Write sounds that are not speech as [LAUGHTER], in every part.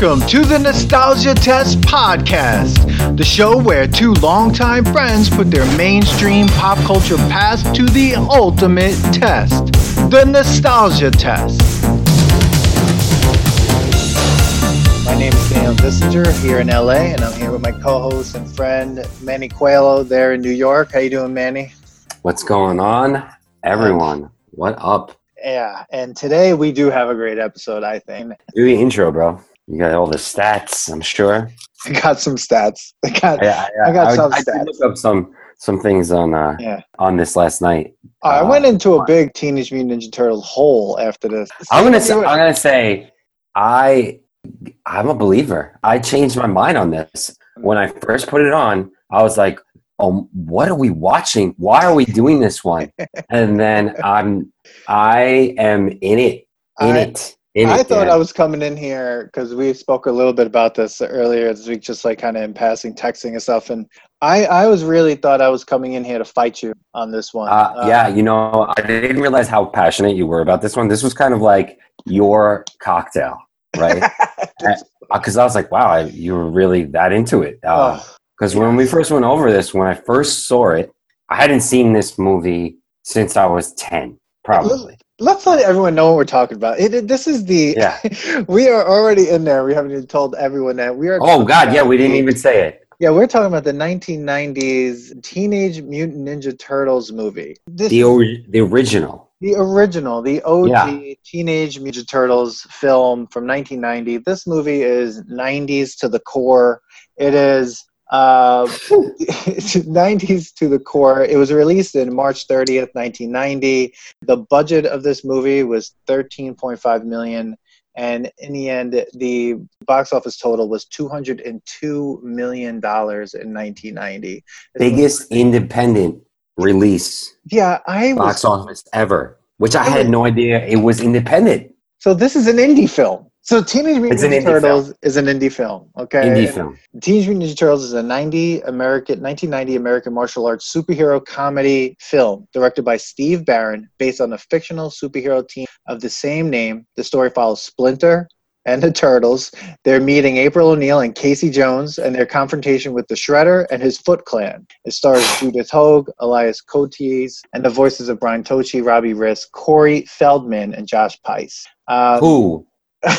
Welcome to the Nostalgia Test Podcast, the show where two longtime friends put their mainstream pop culture past to the ultimate test the Nostalgia Test. My name is Daniel Bissinger here in LA, and I'm here with my co-host and friend Manny Coelho there in New York. How you doing, Manny? What's going on, everyone? What up? Yeah, and today we do have a great episode, I think. Do the intro, bro. You got all the stats, I'm sure. I got some stats. [LAUGHS] I got, I, I got some I, stats. look up some some things on uh, yeah. on this last night. I Uh, went into a big Teenage Mutant Ninja Turtles hole after this. I'm gonna say, I'm gonna say I I'm a believer. I changed my mind on this when I first put it on. I was like, "Oh, what are we watching? Why are we doing this one?" [LAUGHS] and then I'm I am in it, in I- it, in I thought I was coming in here because we spoke a little bit about this earlier this week, just like kind of in passing, texting and stuff. And I, I was really thought I was coming in here to fight you on this one. Uh, uh yeah, you know, I didn't realize how passionate you were about this one. This was kind of like your cocktail, right? [LAUGHS] Because uh, I was like, wow, I, you were really that into it. Uh, oh, Because when we first went over this, when I first saw it, I hadn't seen this movie since I was 10, probably. Let's let everyone know what we're talking about. It, it- this is the. Yeah. [LAUGHS] we are already in there. We haven't even told everyone that we are. Oh, God, yeah, we didn't even say it. Yeah, we're talking about the 1990s Teenage Mutant Ninja Turtles movie. This The, ori- the original. The original, the OG Yeah. Teenage Mutant Turtles film from 1990. This movie is 90s to the core. It is uh, [LAUGHS] [LAUGHS] 90s to the core. It was released in March 30th, 1990. The budget of this movie was 13.5 million. And in the end, the box office total was $202 million in 1990. Biggest independent release Yeah, I was box office ever, which I had no idea it was independent. So this is an indie film. So Teenage Mutant Ninja Turtles is an indie film. Okay. Indie And film. Teenage Mutant Ninja Turtles is a 90 American 1990 American martial arts superhero comedy film directed by Steve Barron based on a fictional superhero team of the same name. The story follows Splinter and the Turtles, They're meeting April O'Neil and Casey Jones, and their confrontation with the Shredder and his Foot Clan. It stars Judith Hoag, Elias Koteas, and the voices of Brian Tochi, Robbie Rist, Corey Feldman, and Josh Pais. Um, Who?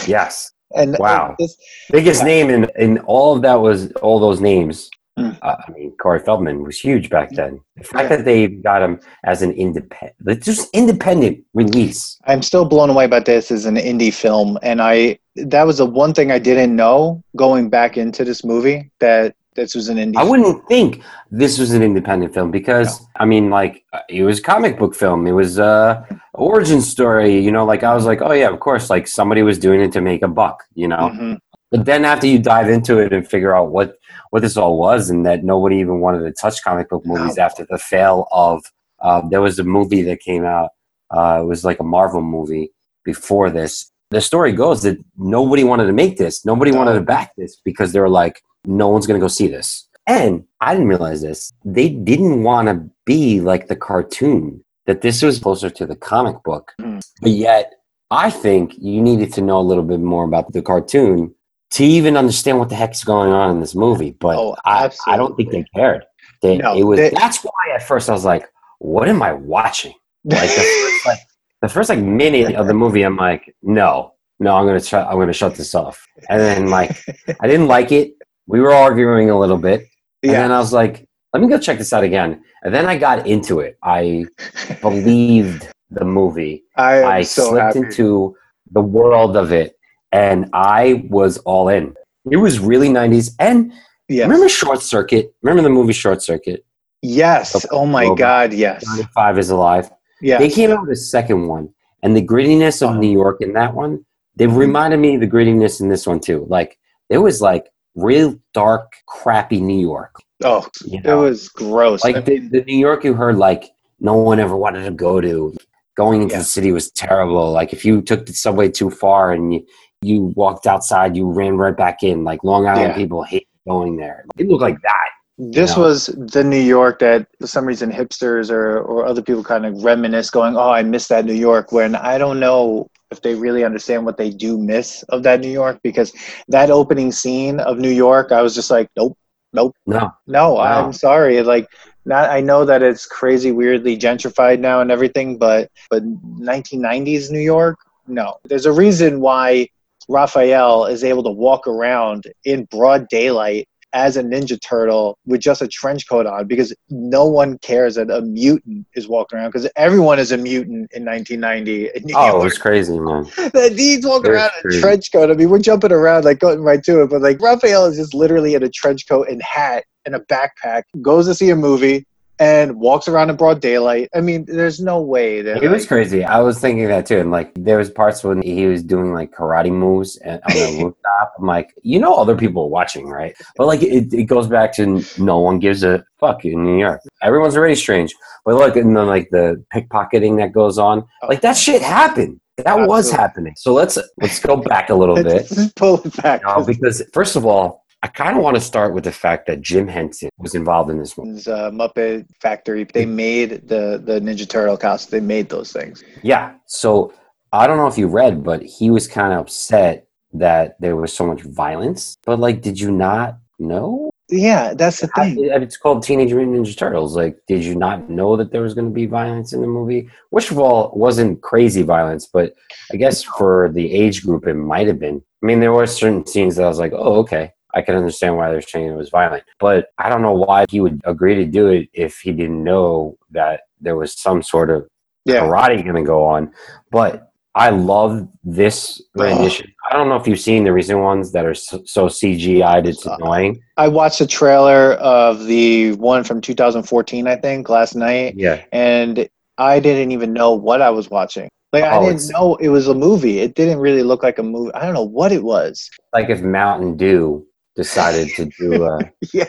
Yes. [LAUGHS] And Wow. this, biggest name in, in all of that was all those names. Mm. Uh, I mean, Corey Feldman was huge back then. The fact Yeah. that they got him as an independent, just independent release. I'm still blown away about this as an indie film, and I that was the one thing I didn't know going back into this movie that this was an indie. I wouldn't think this was an independent film because I mean, like uh, it was a comic book film. It was a origin story. You know, like I was like, oh yeah, of course. Like somebody was doing it to make a buck. You know. Mhm. But then after you dive into it and figure out what what this all was, and that nobody even wanted to touch comic book movies No. after the fail of uh, there was a movie that came out. Uh, it was like a Marvel movie before this. The story goes that nobody wanted to make this. Nobody wanted to back this because they were like, no one's going to go see this. And I didn't realize this. They didn't want to be like the cartoon. That this was closer to the comic book. Mm. But yet, I think you needed to know a little bit more about the cartoon to even understand what the heck's going on in this movie. But Oh, I, I don't think they cared. They, No, it was they- that's why at first I was like, "What am I watching?" Like the first, [LAUGHS] like, the first like minute of the movie, I'm like, "No, no, I'm gonna try. I'm gonna shut this off." And then like I didn't like it. We were arguing a little bit, and yeah, then I was like, "Let me go check this out again." And then I got into it. I [LAUGHS] believed the movie. I I so slipped happy. into the world of it, and I was all in. It was really 90s. And yes. remember Short Circuit? Remember the movie Short Circuit? yes. Oh my God. Yes. 95 is Alive. Yeah. They came out with a second one, and the grittiness of Oh. New York in that one, they mm-hmm. reminded me of the grittiness in this one too. Like, it was like real dark, crappy New York. Oh, You it was gross. like the, the New York you heard like no one ever wanted to go to. Going into Yeah. the city was terrible. Like if you took the subway too far and you, you walked outside, you ran right back in. Like Long Island Yeah. people hate going there. It looked like that. This know? was the New York that for some reason hipsters or, or other people kind of reminisce going, oh, I miss that New York when I don't know if they really understand what they do miss of that New York because that opening scene of New York, I was just like, nope, nope, No, no, Wow. I'm sorry. Like, not I know that it's crazy, weirdly gentrified now and everything, but but 1990s New York, no. There's a reason why Raphael is able to walk around in broad daylight as a Ninja Turtle with just a trench coat on because no one cares that a mutant is walking around because everyone is a mutant in 1990 in [LAUGHS] oh, it was crazy, man. [LAUGHS] That he's walking around in a trench coat. I mean, we're jumping around like going right to it, but like Raphael is just literally in a trench coat and hat and a backpack, goes to see a movie and walks around in broad daylight. I mean, there's no way that It was crazy. I was thinking that too, and like there was parts when he was doing like karate moves and on the [LAUGHS] rooftop. I'm like, you know, other people are watching, right? But like, it, it goes back to no one gives a fuck in New York. Everyone's already strange. But look, and then like the pickpocketing that goes on, oh. like that shit happened. That was happening. So let's let's go back a little bit. Just pull it back. You know, because first of all, I kind of want to start with the fact that Jim Henson was involved in this movie. It's, uh, Muppet Factory. They made the the Ninja Turtle costume. They made those things. Yeah. So I don't know if you read, but he was kind of upset that there was so much violence. But like, did you not know? Yeah, that's the I- thing. It's called Teenage Mutant Ninja Turtles. Like, did you not know that there was going to be violence in the movie? Which of all wasn't crazy violence, but I guess for the age group, it might have been. I mean, there were certain scenes that I was like, oh, okay. I can understand why they're saying it was violent. But I don't know why he would agree to do it if he didn't know that there was some sort of Yeah, karate going to go on. But I love this rendition. I don't know if you've seen the recent ones that are so, so CGI'd, it's annoying. I watched the trailer of the one from 2014, I think, last night. Yeah. and I didn't even know what I was watching. Like I Oh, didn't know it was a movie. It didn't really look like a movie. I don't know what it was. Like if Mountain Dew decided to do a. [LAUGHS] Yeah,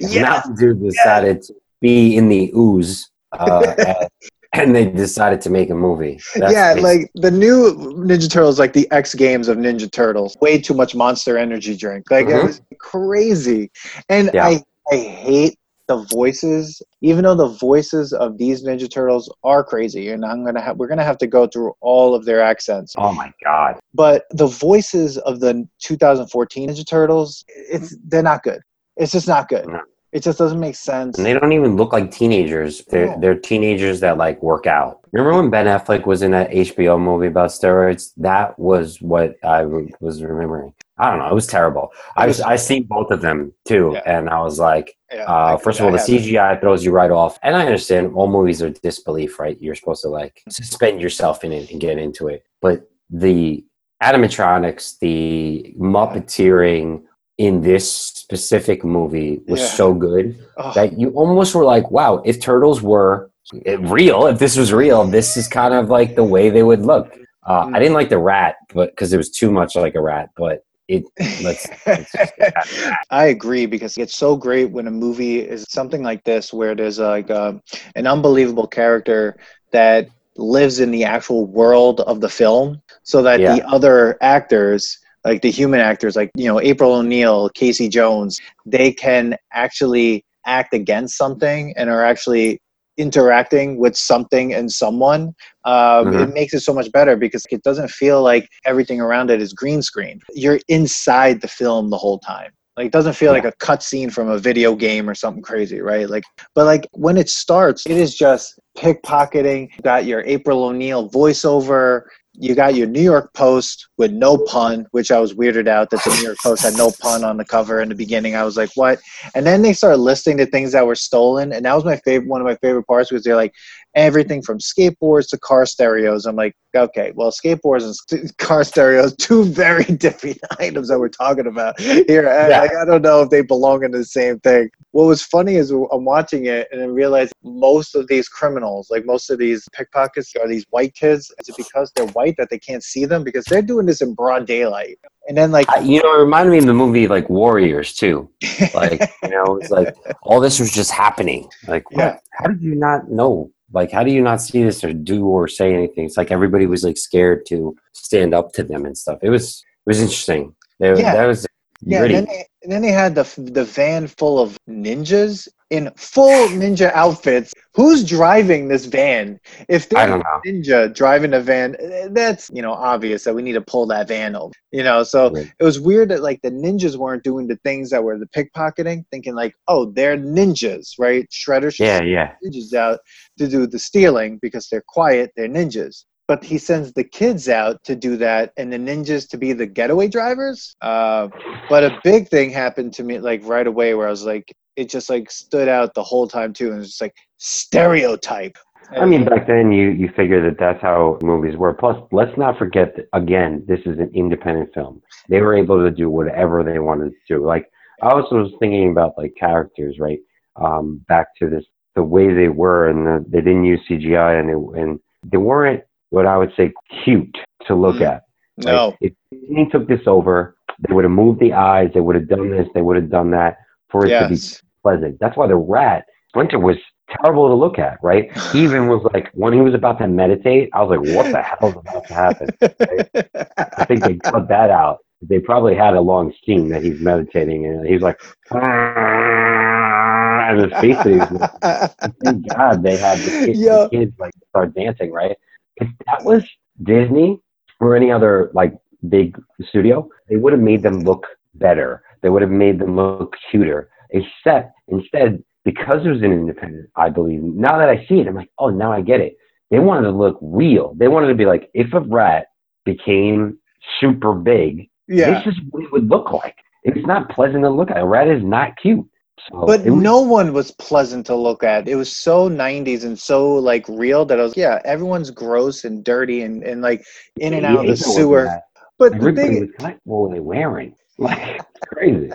yeah, Mountain Dew decided to be in the ooze. Uh, and, and they decided to make a movie. That's yeah. Like the new Ninja Turtles, like the X Games of Ninja Turtles. Way too much Monster Energy drink. Like it Mhm. was crazy, and Yeah. I I hate the voices. Even though the voices of these Ninja Turtles are crazy, and I'm gonna have we're gonna have to go through all of their accents. oh my god. but the voices of the 2014 Ninja Turtles, it's they're not good. It's just not good. No. It just doesn't make sense. And they don't even look like teenagers. They're No. they're teenagers that like work out. Remember when Ben Affleck was in that HBO movie about steroids? That was what I was remembering. I don't know. It was terrible. I was I seen both of them too, Yeah. and I was like, Yeah, uh, I- first of all, the. CGI throws you right off, and I understand all movies are disbelief, right? You're supposed to like suspend yourself in it and get into it, but the animatronics, the Muppeteering in this specific movie was Yeah. so good Ugh. that you almost were like, wow, if turtles were eh, real, if this was real, this is kind of like the way they would look. Uh, Mm. I didn't like the rat, but because it was too much like a rat, but it let's, let's just get past that. I agree because it's so great when a movie is something like this where there's like um, an unbelievable character that lives in the actual world of the film so that Yeah. the other actors like the human actors like you know April O'Neil, Casey Jones, they can actually act against something and are actually interacting with something and someone um, Mhm. it makes it so much better because it doesn't feel like everything around it is green screen. You're inside the film the whole time. Like it doesn't feel like a cutscene from a video game or something crazy right? Like but like when it starts it is just pickpocketing you got your april o'neil voiceover you got your New York Post with no pun, which I was weirded out that the New York Post had no [LAUGHS] pun on the cover in the beginning. I was like, what? And then they started listing the things that were stolen, and that was my favorite. One of my favorite parts because they're like everything from skateboards to car stereos. I'm like, okay, well, skateboards and st- [LAUGHS] car stereos, two very [LAUGHS] different [LAUGHS] items that we're talking about here. Yeah. Like, I don't know if they belong in the same thing. What was funny is I'm watching it and I realized most of these criminals, like most of these pickpockets, are these white kids. Is it because they're white that they can't see them? Because they're doing this in broad daylight. And then, like, I- you know, it reminded me of the movie like Warriors too. Like, you know, it's like all this was just happening. Like, what? Yeah. How did you not know? Like, how do you not see this or do or say anything? It's like everybody was like scared to stand up to them and stuff. It was it was interesting. There, Yeah. That was Yeah, and then, they, and then they had the the van full of ninjas in full [SIGHS] ninja outfits. Who's driving this van? If there's a ninja driving a van, eh, that's you know obvious that we need to pull that van over. You know, so Right. it was weird that like the ninjas weren't doing the things that were the pickpocketing, thinking like, oh, they're ninjas, right? Shredder Yeah, yeah. ninjas out to do the stealing because they're quiet, they're ninjas. But he sends the kids out to do that and the ninjas to be the getaway drivers. Uh, but a big thing happened to me like right away where I was like, it just like stood out the whole time too. And it's just like stereotype. I mean, back then you you figure that that's how movies were. Plus, let's not forget that again, this is an independent film. They were able to do whatever they wanted to do. Like I also was thinking about like characters, right? Um, back to this, the way they were, and the, they didn't use CGI, and and they weren't what I would say cute to look Mm. at. Like, no. if Disney took this over, they would have moved the eyes, they would have done this, they would have done that for it to be pleasant. That's why the rat Splinter was terrible to look at, right? [LAUGHS] He even was like when he was about to meditate, I was like, what the hell is about to happen? [LAUGHS] I think they cut that out. They probably had a long scene that he's meditating and he's like [LAUGHS] and his face is thank God they had the kids, the kids like start dancing, right? If that was Disney or any other like big studio, they would have made them look better. They would have made them look cuter. Except instead, because it was an independent, I believe. Now that I see it, I'm like, oh, now I get it. They wanted to look real. They wanted to be like, if a rat became super big, yeah. this is what it would look like. It's not pleasant to look at. A rat is not cute. So But was- no one was pleasant to look at. It was so 90s and so like real that I was, yeah, everyone's gross and dirty and, and like in and out of the sewer. But the thing, was like, what were they wearing? [LAUGHS] Like crazy.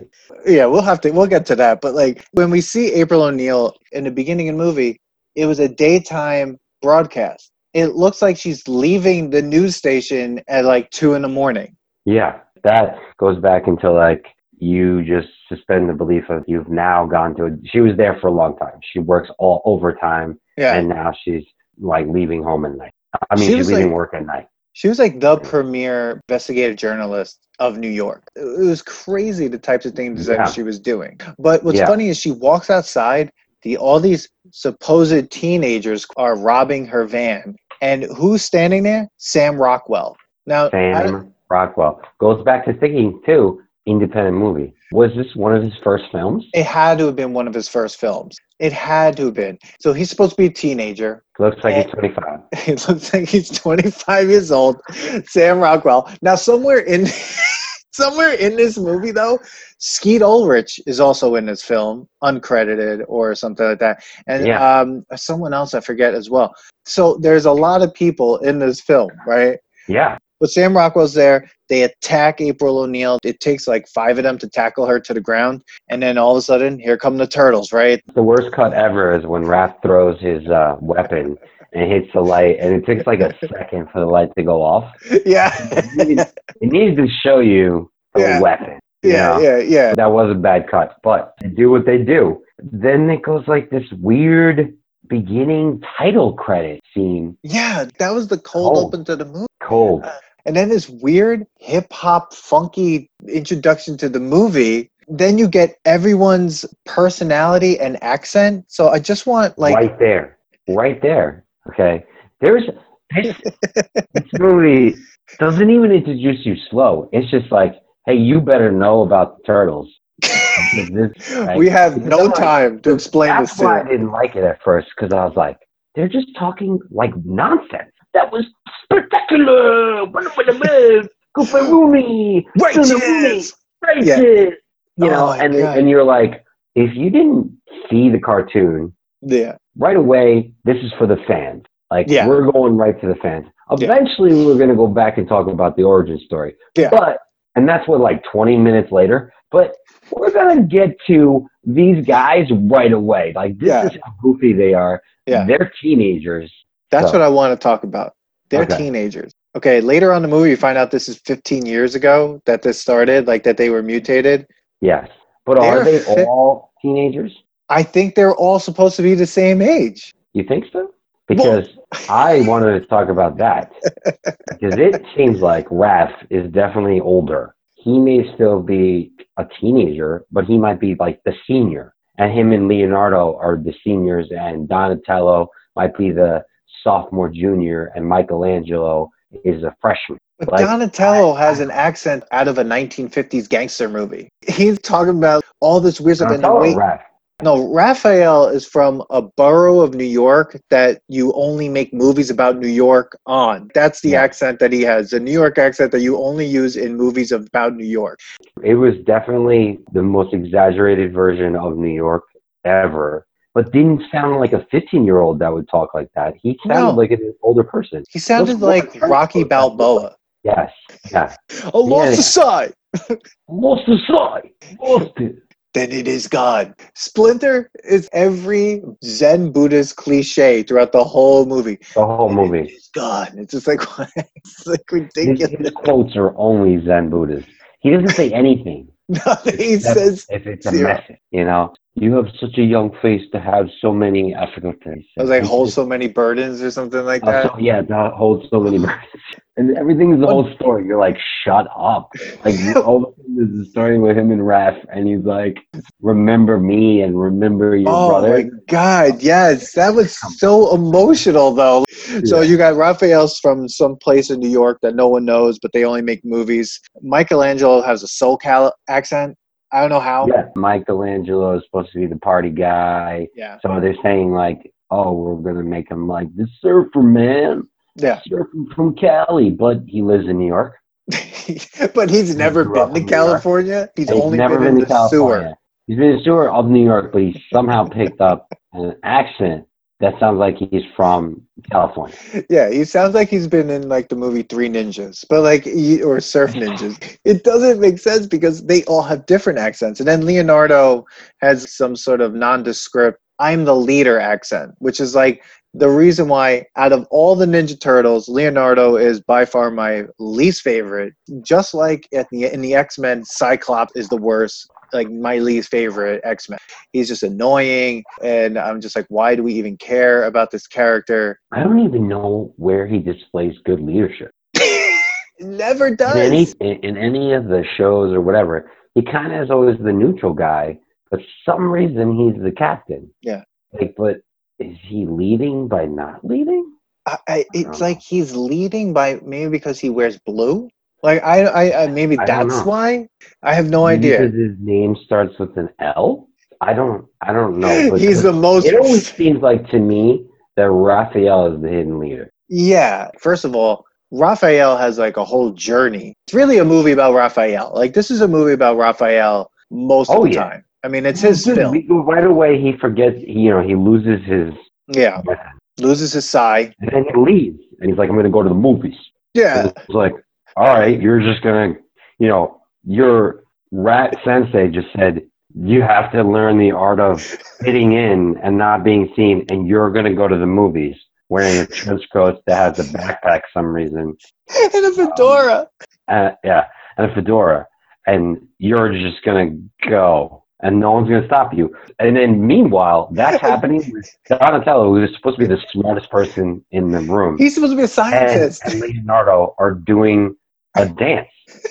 yeah, we'll have to, we'll get to that. But like when we see April O'Neil in the beginning of the movie, it was a daytime broadcast. It looks like she's leaving the news station at like two in the morning. Yeah, that goes back into like you just suspend the belief of you've now gone to. A, she was there for a long time. She works all overtime, Yeah. and now she's like leaving home at night. I mean, She she's leaving like- work at night. She was like the premier investigative journalist of New York. It was crazy the types of things Yeah. that she was doing. But what's funny is she walks outside, the all these supposed teenagers are robbing her van. And who's standing there? Sam Rockwell. Now, Sam Rockwell goes back to thinking too. Independent movie. Was this one of his first films? it had to have been one of his first films. It had to have been. So he's supposed to be a teenager. Looks like he's 25. [LAUGHS] It looks like he's 25 years old. Sam Rockwell. Now, somewhere in [LAUGHS] somewhere in this movie, though, Skeet Ulrich is also in this film, uncredited or something like that, and Yeah. um, someone else I forget as well. So there's a lot of people in this film, right? Yeah, But Sam Rockwell's there. They attack April O'Neil. It takes like five of them to tackle her to the ground, and then all of a sudden, here come the turtles, right? the worst cut ever is when Raph throws his uh, weapon and hits the light, and it takes like a [LAUGHS] second for the light to go off. yeah, It needs, it needed to show you the Yeah. weapon. yeah, know? yeah, yeah. That was a bad cut, but they do what they do. Then it goes like this weird beginning title credit scene. Yeah, that was the cold Cold. open to the movie. Cold. And then this weird hip hop funky introduction to the movie. Then you get everyone's personality and accent. So I just want like right there. Right there. Okay. There's this, [LAUGHS] this movie doesn't even introduce you slow. It's just like, hey, you better know about the turtles. This- [LAUGHS] right? we have Because no I'm like, time to explain this That's to why I didn't like it at first because I was like, they're just talking like nonsense. That was spectacular. Goofaroonie. Righteous! Righteous. Yeah. Oh, you know, Oh and God. and you're like, if you didn't see the cartoon Yeah. right away, this is for the fans. Like Yeah. we're going right to the fans. Yeah. Eventually, we're going to go back and talk about the origin story. Yeah. But and that's what like 20 minutes later. But we're going to get to these guys right away. Like this Yeah. is how goofy they are. Yeah. They're teenagers. That's So- what I want to talk about. They're Okay. teenagers. Okay, later on in the movie, you find out this is 15 years ago that this started, like that they were mutated. Yes. But are They're they fit- all teenagers? I think they're all supposed to be the same age. You think so? Because I wanted to talk about that. [LAUGHS] Because it seems like Raph is definitely older. he may still be a teenager, but he might be like the senior. And him and Leonardo are the seniors, and Donatello might be the sophomore, junior, and Michelangelo is a freshman. But Like, Donatello has an accent out of a 1950s gangster movie. He's talking about all this weird stuff. And Donatello wait, Raph? no, Raphael is from a borough of New York that you only make movies about New York on. That's the Yeah. accent that he has, the New York accent that you only use in movies about New York. It was definitely the most exaggerated version of New York ever, but didn't sound like a 15 year old that would talk like that. He sounded No. like an older person. He sounded like Rocky Balboa. Yes, yeah. I lost Yeah. the sight. Lost the sight. Lost it. then it is gone. Splinter is every Zen Buddhist cliche throughout the whole movie. The whole Then movie. It is gone. It's just like [LAUGHS] it's like ridiculous. his quotes are only Zen Buddhist. He doesn't say anything. [LAUGHS] Nothing he Except says. if it's a zero. message, you know. You have such a young face to have so many African things. I was like, hold so many burdens or something like that. Oh, so, yeah, that holds so many burdens. And everything is the whole story. You're like, shut up. Like all this is starting with him and Raph, and he's like, remember me and remember your Oh brother. Oh my god, yes. That was so emotional though. So you got Raphael's from some place in New York that no one knows, but they only make movies. Michelangelo has a SoCal accent. I don't know how. yeah, Michelangelo is supposed to be the party guy. Yeah. So they're saying like, oh, we're gonna make him like the surfer man, Yeah. surfer from Cali, but he lives in New York. [LAUGHS] but he's never up been to in New York. California. He's And only never been, in to the California. sewer. He's been in the sewer of New York, but he somehow picked up an accent that sounds like he's from California. Yeah, he sounds like he's been in like the movie Three Ninjas, but like or Surf [LAUGHS] Ninjas. It doesn't make sense because they all have different accents. And then Leonardo has some sort of nondescript "I'm the leader" accent, which is like the reason why out of all the Ninja Turtles, Leonardo is by far my least favorite. Just like at the in the X Men, Cyclops is the worst. Like my least favorite X Men. He's just annoying, and I'm just like, why do we even care about this character? I don't even know where he displays good leadership. [LAUGHS] Never In does. any in, in any of the shows or whatever, he kind of is always the neutral guy, but for some reason he's the captain. Yeah. Like, but is he leading by not leading? I, I, it's know. like he's leading by maybe because he wears blue. Like I, I, I maybe I that's why. I have no Maybe idea. Because his name starts with an L. I don't. I don't know. He's the most. It always seems like to me that Raphael is the hidden leader. Yeah. First of all, Raphael has like a whole journey. It's really a movie about Raphael. Like this is a movie about Raphael most of Oh, the yeah. time. I mean, it's his Dude, film. Right away, he forgets. You know, he loses his Yeah. Loses his sai. and then he leaves, and he's like, "I'm going to go to the movies." Yeah. It's like, all right, you're just gonna, you know, your rat sensei just said you have to learn the art of fitting in and not being seen, and you're gonna go to the movies wearing a trench coat that has a backpack some reason, [LAUGHS] and a fedora. uh, yeah, and a fedora, and you're just gonna go, and no one's gonna stop you. And then meanwhile, that's [LAUGHS] happening with Donatello, who is supposed to be the smartest person in the room He's supposed to be a and, scientist. and Leonardo are doing a dance.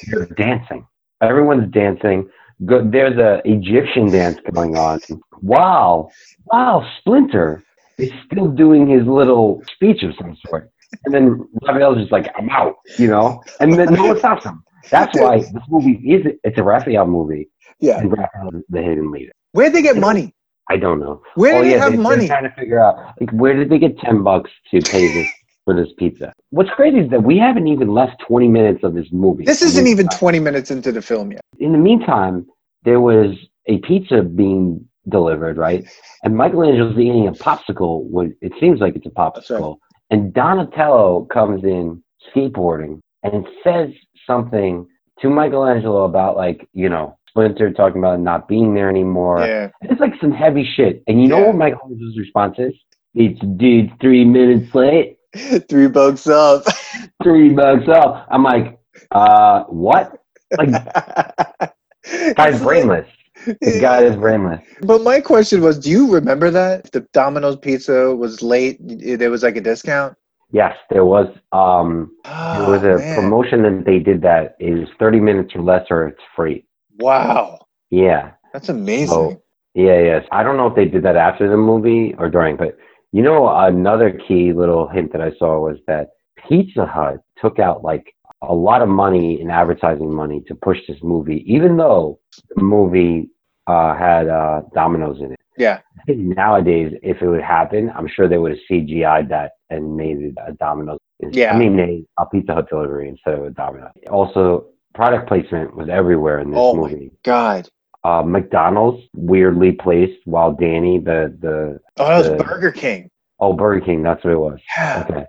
They're dancing. Everyone's dancing. Go, there's a Egyptian dance going on. Wow, wow! Splinter is still doing his little speech of some sort, and then Raphael's just like, "I'm out," you know, and then no one stops him. That's why this movie is it's a Raphael movie, Yeah. and Raphael is the hidden leader. Where'd they get money? I don't know. Where oh they yeah, have they, money? They're trying to figure out like where did they get ten bucks to pay this for this pizza? What's crazy is that we haven't even left twenty minutes of this movie. This isn't even 20 minutes into the film yet. In the meantime, there was a pizza being delivered, right? And Michelangelo's eating a popsicle. With, it seems like it's a right. popsicle. And Donatello comes in skateboarding and says something to Michelangelo about like you know Splinter talking about not being there anymore. Yeah. It's like some heavy shit. And you know what Michelangelo's response is? It's dude, three minutes late, [LAUGHS] Three bucks up. [LAUGHS] three bucks up. I'm like, uh, what? Like, [LAUGHS] guy's brainless. The guy is brainless. But my question was, do you remember that? The Domino's pizza was late, there was like a discount? Yes, there was. Um, Oh, there was a man. promotion that they did that is 30 minutes or less, or it's free. Wow, Yeah, that's amazing. So- yeah, yes. I don't know if they did that after the movie or during, but you know, another key little hint that I saw was that Pizza Hut took out like a lot of money in advertising money to push this movie, even though the movie uh, had uh, Domino's in it. yeah, I think nowadays, if it would happen, I'm sure they would have CGI'd that and made it a Domino's. Yeah. I mean, they, a Pizza Hut delivery instead of a Domino's. Also, product placement was everywhere in this Oh movie. God. Uh, McDonald's weirdly placed while Danny, the the Oh, that was The- Burger King. oh Burger King, that's what it was. Yeah. [SIGHS] Okay.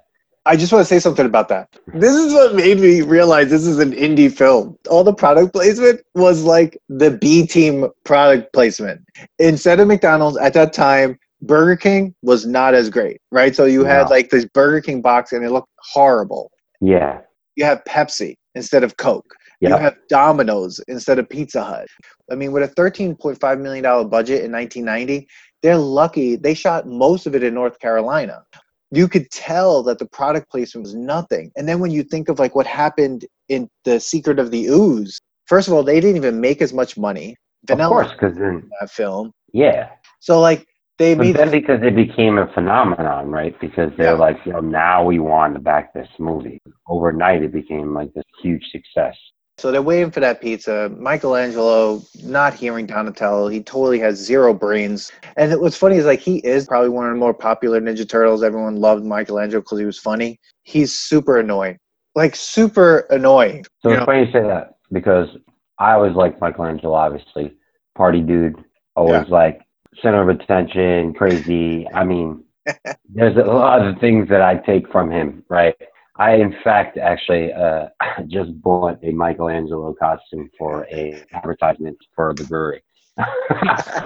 I just want to say something about that. This is what made me realize this is an indie film. All the product placement was like the B team product placement. Instead of McDonald's at that time, Burger King was not as great, right? So you had No. like this Burger King box and it looked horrible. Yeah. You have Pepsi instead of Coke. You have Domino's instead of Pizza Hut. I mean, with a $13.5 million budget in 1990, they're lucky they shot most of it in North Carolina. You could tell that the product placement was nothing. And then when you think of like what happened in The Secret of the Ooze, first of all, they didn't even make as much money. Of course, because then that film. yeah. So like they But then because it became a phenomenon, right? Because they're Yeah. like, you know, now we want to back this movie. Overnight, it became like this huge success. So they're waiting for that pizza. Michelangelo not hearing Donatello. He totally has zero brains. And what's funny is like he is probably one of the more popular Ninja Turtles. Everyone loved Michelangelo because he was funny. He's super annoying, like super annoying. So you it's know? funny you say that because I always liked Michelangelo, obviously. Party dude, always like center of attention, crazy. I mean, [LAUGHS] there's a lot of things that I take from him, right? I, in fact, actually uh, [LAUGHS] just bought a Michelangelo costume for a advertisement for the brewery. [LAUGHS]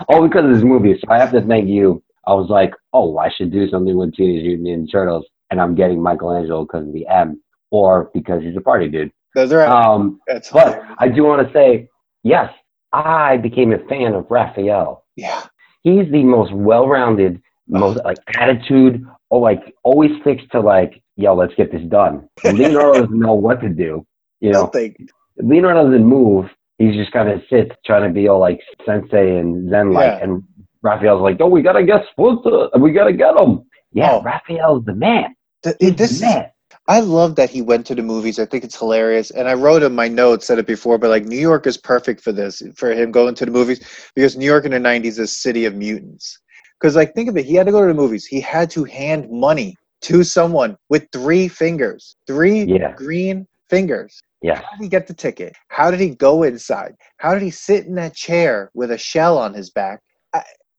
All because of this movie. So I have to thank you. I was like, oh, I should do something with Teenage Mutant Ninja Turtles, and I'm getting Michelangelo because of the M, or because he's a party dude. Those are Um, that's but I do want to say, yes, I became a fan of Raphael. yeah, He's the most well-rounded, most like attitude, or like always fixed to like, yo, let's get this done. [LAUGHS] Leonardo doesn't know what to do. You know, nothing. Leonardo doesn't move. He's just kind of sits trying to be all like sensei and zen like. Yeah. And Raphael's like, oh, we gotta get Splinter. Uh, we gotta get him. Yeah, Oh. Raphael's the man. Th- He's this the is man. I love that he went to the movies. I think it's hilarious. And I wrote in my notes, said it before, but like New York is perfect for this, for him going to the movies, because New York in the 90s is a city of mutants. Because, like, think of it, he had to go to the movies. He had to hand money to someone with three fingers, three Yeah. green fingers. Yeah. How did he get the ticket? How did he go inside? How did he sit in that chair with a shell on his back?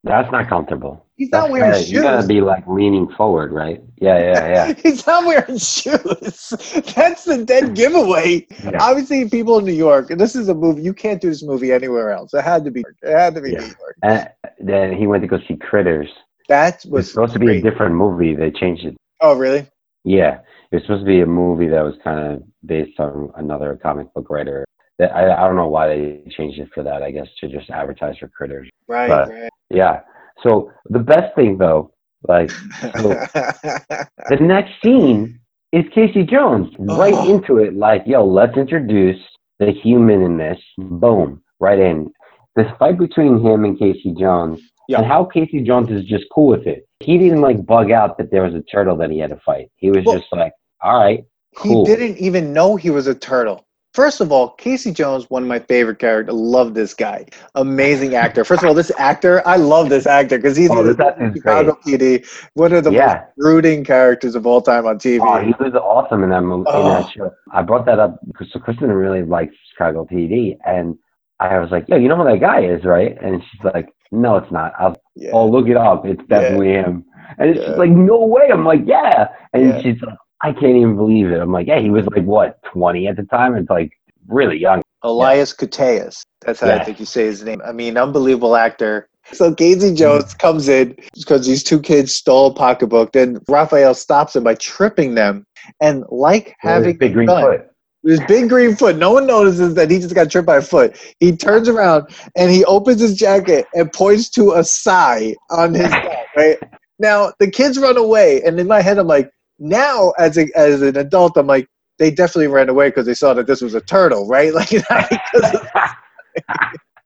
That's not comfortable. He's not That's wearing gotta- You gotta be like leaning forward, right? Yeah, yeah, yeah. [LAUGHS] He's not wearing shoes. That's the dead [LAUGHS] giveaway. Yeah. Obviously, people in New York, and this is a movie, you can't do this movie anywhere else. It had to be, it had to be Yeah. New York. And then he went to go see Critters. That was was supposed to be a different movie. They changed it. Oh, really? Yeah, it was supposed to be a movie that was kind of based on another comic book writer. That I, I don't know why they changed it for that. I guess to just advertise for Critters. Right, But- right. Yeah. So the best thing though, like [LAUGHS] the next scene is Casey Jones right Oh. into it. Like, yo, let's introduce the human in this. Boom, right in. This fight between him and Casey Jones, Yeah. and how Casey Jones is just cool with it. He didn't like bug out that there was a turtle that he had to fight. He was Well- just like, all right, cool. He didn't even know he was a turtle. First of all, Casey Jones, one of my favorite characters. I love this guy. Amazing actor. First of all, this actor, I love this actor because he's Oh, in Chicago PD, one of the Yeah. most brooding characters of all time on TV. Oh, he was awesome in that movie. In Oh. that show, I brought that up because Kristen really likes Chicago PD, and I was like, "Yeah, you know who that guy is, right?" And she's like, "No, it's not." I was, yeah. "Oh, look it up. It's definitely him." And it's Yeah. like, "No way!" I'm like, "Yeah," and Yeah. she's like, "I can't even believe it." I'm like, "Yeah, he was like what, 20 at the time? It's like really young." Elias Koteas. That's how I think you say his name. I mean, unbelievable actor. So Casey mm-hmm. Jones comes in because these two kids stole a pocketbook. Then Raphael stops them by tripping them. And like having big green foot. His big green foot. No one notices that he just got tripped by a foot. He turns around and he opens his jacket and points to a sai on his back, [LAUGHS] right? Now the kids run away, and in my head I'm like, now as a as an adult, I'm like, they definitely ran away because they saw that this was a turtle, right? [LAUGHS] Like [LAUGHS]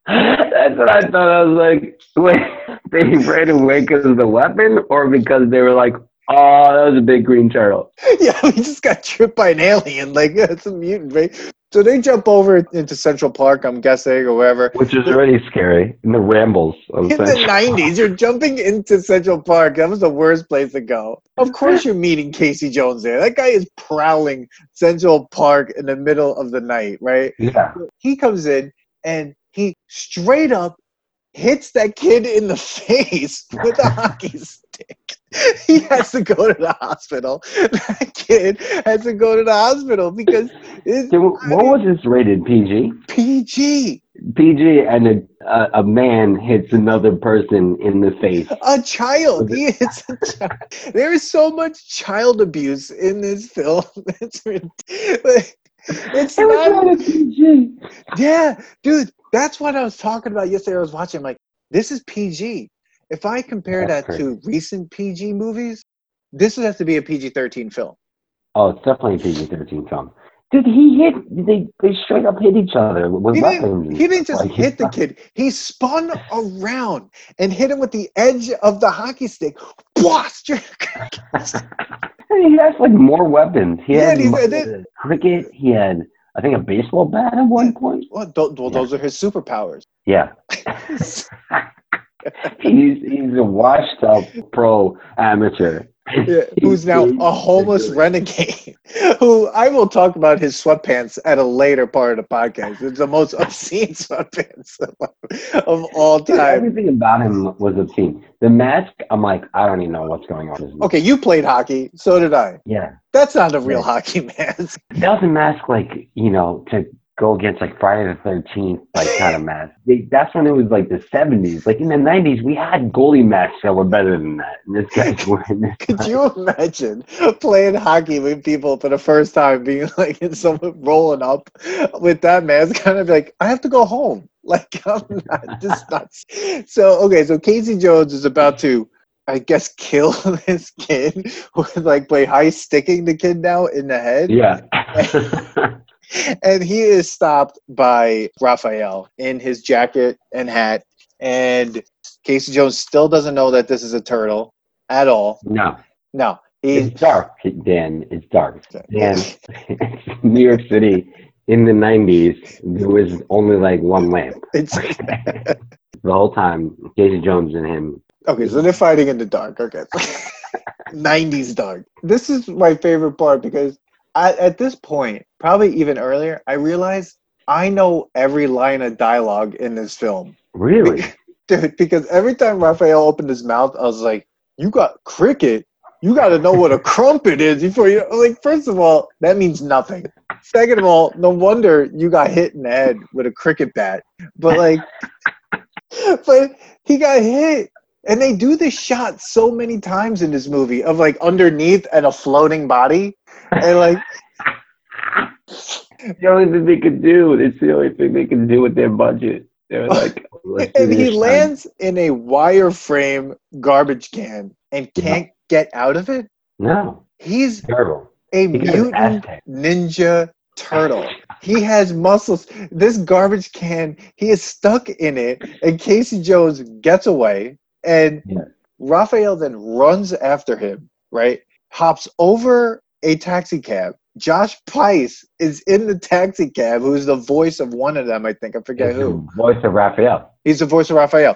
That's what I thought. I was like, wait, they ran away because of the weapon, or because they were like, oh, that was a big green turtle. [LAUGHS] yeah, we just got tripped by an alien. Like [LAUGHS] it's a mutant, right? So they jump over into Central Park, I'm guessing, or wherever. Which is already scary in the rambles of In the Central- 90s, you're jumping into Central Park. That was the worst place to go. Of course, you're meeting Casey Jones there. That guy is prowling Central Park in the middle of the night, right? Yeah. He comes in and he straight up hits that kid in the [LAUGHS] face with a hockey stick. [LAUGHS] He has to go to the hospital. [LAUGHS] That kid has to go to the hospital because what was this rated? PG? PG. PG and a, a, a man hits another person in the face. A child. He is a [LAUGHS] child. There is so much child abuse in this film. It's, rid- like, it's It was not. rated PG. Yeah, dude, that's what I was talking about yesterday. I was watching, like, this is PG. If I compare That's that to recent PG movies, this would have to be a PG 13 film. Oh, it's definitely a PG thirteen film. Dude, he hit. They they straight up hit each other with He weapons. didn't, he didn't just Like, hit the [LAUGHS] kid, he spun around and hit him with the edge of the hockey stick. Blast! [LAUGHS] he has like more weapons. He Yeah, had and cricket. He had, I think, a baseball bat at one point. Well, th- well Yeah. those are his superpowers. Yeah, [LAUGHS] he's he's a washed up pro amateur. Yeah, [LAUGHS] who's now a homeless renegade [LAUGHS] who I will talk about his sweatpants at a later part of the podcast. It's the most [LAUGHS] obscene sweatpants of, of all Dude, time. everything about him was obscene. The mask, I'm like, I don't even know what's going on. Okay, you played hockey, so did I. Yeah, That's not a real Yeah. hockey mask. that was a mask like you know to go against like Friday the Thirteenth like kind of mask. They, that's when it was like the '70s. Like in the '90s, we had goalie masks that were better than that. And this guy's [LAUGHS] wearing this. Could you imagine playing hockey with people for the first time, being [LAUGHS] like, and someone rolling up with that mask, kind of like, I have to go home. [LAUGHS] Like, I'm not just nuts. So, okay, so Casey Jones is about to, I guess, kill this kid who like play high sticking the kid now in the head. Yeah. [LAUGHS] And he is stopped by Raphael in his jacket and hat. And Casey Jones still doesn't know that this is a turtle at all. no, No, he. it's dark, Dan. It's dark. Dan, [LAUGHS] New York City in the '90s, there was only like one lamp. [LAUGHS] It's the whole time, Casey Jones and him. okay. So they're fighting in the dark. Okay, '90s dark. This is my favorite part because I, at this point, probably even earlier, I realized I know every line of dialogue in this film, Really? [LAUGHS] dude. Because every time Raphael opened his mouth, I was like, "You got cricket." You got to know what a [LAUGHS] crumpet is before you. Like, first of all, that means nothing. Second of all, no wonder you got hit in the head with a cricket bat. But like, [LAUGHS] but he got hit, and they do this shot so many times in this movie of like underneath and a floating body, and like, [LAUGHS] the only thing they could do. It's the only thing they can do with their budget. They're like, [LAUGHS] and he this. lands in a wireframe garbage can and can't get out of it. No, He's terrible. a He got his ass mutant ninja turtle. [LAUGHS] He has muscles. This garbage can, he is stuck in it, and Casey Jones gets away, and Yeah. Raphael then runs after him, right? Hops over a taxi cab. Josh Pais is in the taxi cab, who's the voice of one of them, I think. I forget It's who. the voice of Raphael. He's the voice of Raphael.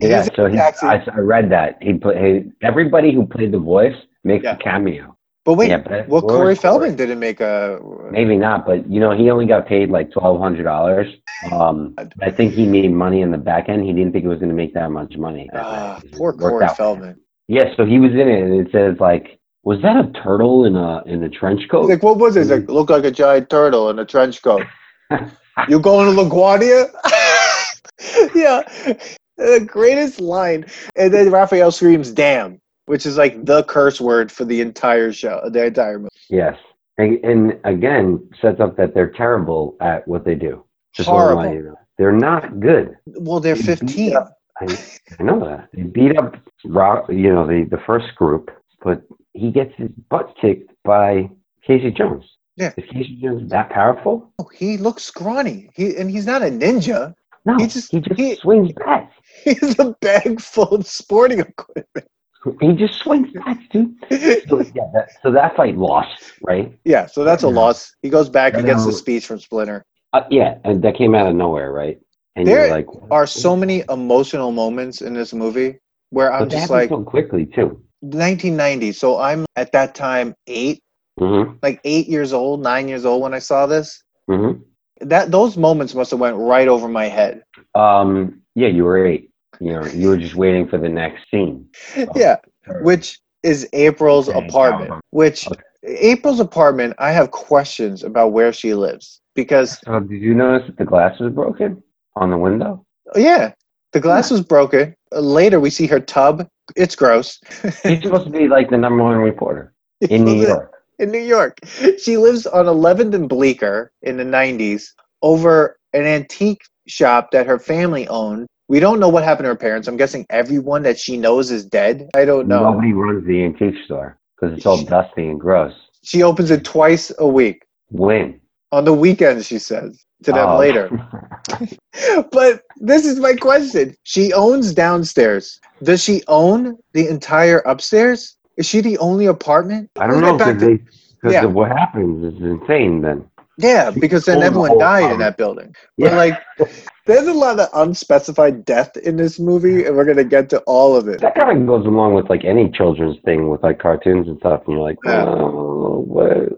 Yeah, in so he. I, I read that he put he, everybody who played the voice makes Yeah. a cameo. but wait, yeah, but well, Corey? Feldman didn't make a. Maybe not, but you know he only got paid like twelve hundred dollars. Um, I think he made money in the back end. He didn't think he was going to make that much money. It poor Corey. Feldman. Yeah, so he was in it, and it says like, was that a turtle in a in a trench coat? He's like, what was it? He's like, look like a giant turtle in a trench coat. [LAUGHS] you going to LaGuardia? [LAUGHS] yeah, the greatest line. And then Raphael screams, "Damn!" which is like the curse word for the entire show, the entire movie. yes, and, and again sets up that they're terrible at what they do. Just Horrible. you know. They're not good. Well, they're They 15. up- I, I know that they beat up, you know, the the first group, but he gets his butt kicked by Casey Jones. Yeah. Is Casey Jones that powerful? Oh, he looks scrawny. He and he's not a ninja. No, He just he just- he- swings bats. [LAUGHS] He's a bag full of sporting equipment. He just swings bats, dude. So, [LAUGHS] yeah, that, so that fight lost, right? yeah, so that's a Yeah. loss. He goes back and gets the speech from Splinter. Uh, yeah, and that came out of nowhere, right? And There you're like, Are so many emotional moments in this movie where I'm just like so quickly too. 1990. So I'm at that time eight, Mm-hmm. like eight years old, nine years old when I saw this. Mm-hmm. That those moments must have went right over my head. Um, yeah, you were eight. You know, you were just waiting for the next scene. [LAUGHS] Yeah, which is April's Okay, apartment. Which Okay. April's apartment, I have questions about where she lives because So did you notice that the glass was broken on the window? yeah, the glass was broken. Uh, Later, we see her tub. It's gross. She's supposed to be like the number one reporter [LAUGHS] in New York. in New York. She lives on 11th and Bleecker in the 90s over an antique shop that her family owned. We don't know what happened to her parents. I'm guessing everyone that she knows is dead. I don't know. Nobody runs the antique store because it's all dusty and gross. She opens it twice a week. When? On the weekends, she says to them Oh. later. [LAUGHS] But this is my question. She owns downstairs. Does she own the entire upstairs? Is she the only apartment? I don't know because to- Yeah. what happens is insane. Then Yeah, because then everyone died in that building. But Yeah. like, there's a lot of unspecified death in this movie, and we're gonna get to all of it. that kind of goes along with like any children's thing with like cartoons and stuff. And you're like, oh,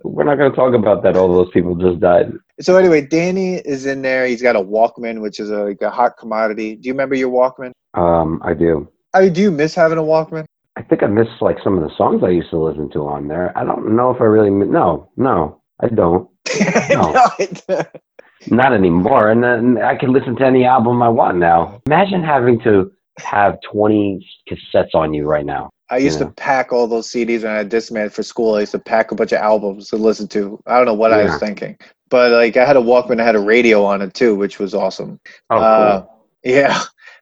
we're not going to talk about that. All those people just died. So anyway, Danny is in there. He's got a Walkman, which is a, like a hot commodity. Do you remember your Walkman? Um, I do. I mean, do you miss having a Walkman? I think I miss like some of the songs I used to listen to on there. I don't know if I really. No, no, I don't. [LAUGHS] No. No, Not anymore. And then I can listen to any album I want now. Imagine having to have 20 cassettes on you right now. I used Yeah. to pack all those CDs when I had Discman for school. I used to pack a bunch of albums to listen to. I don't know what I was thinking, but like I had a Walkman, I had a radio on it too, which was awesome. Oh, Uh, cool. Yeah.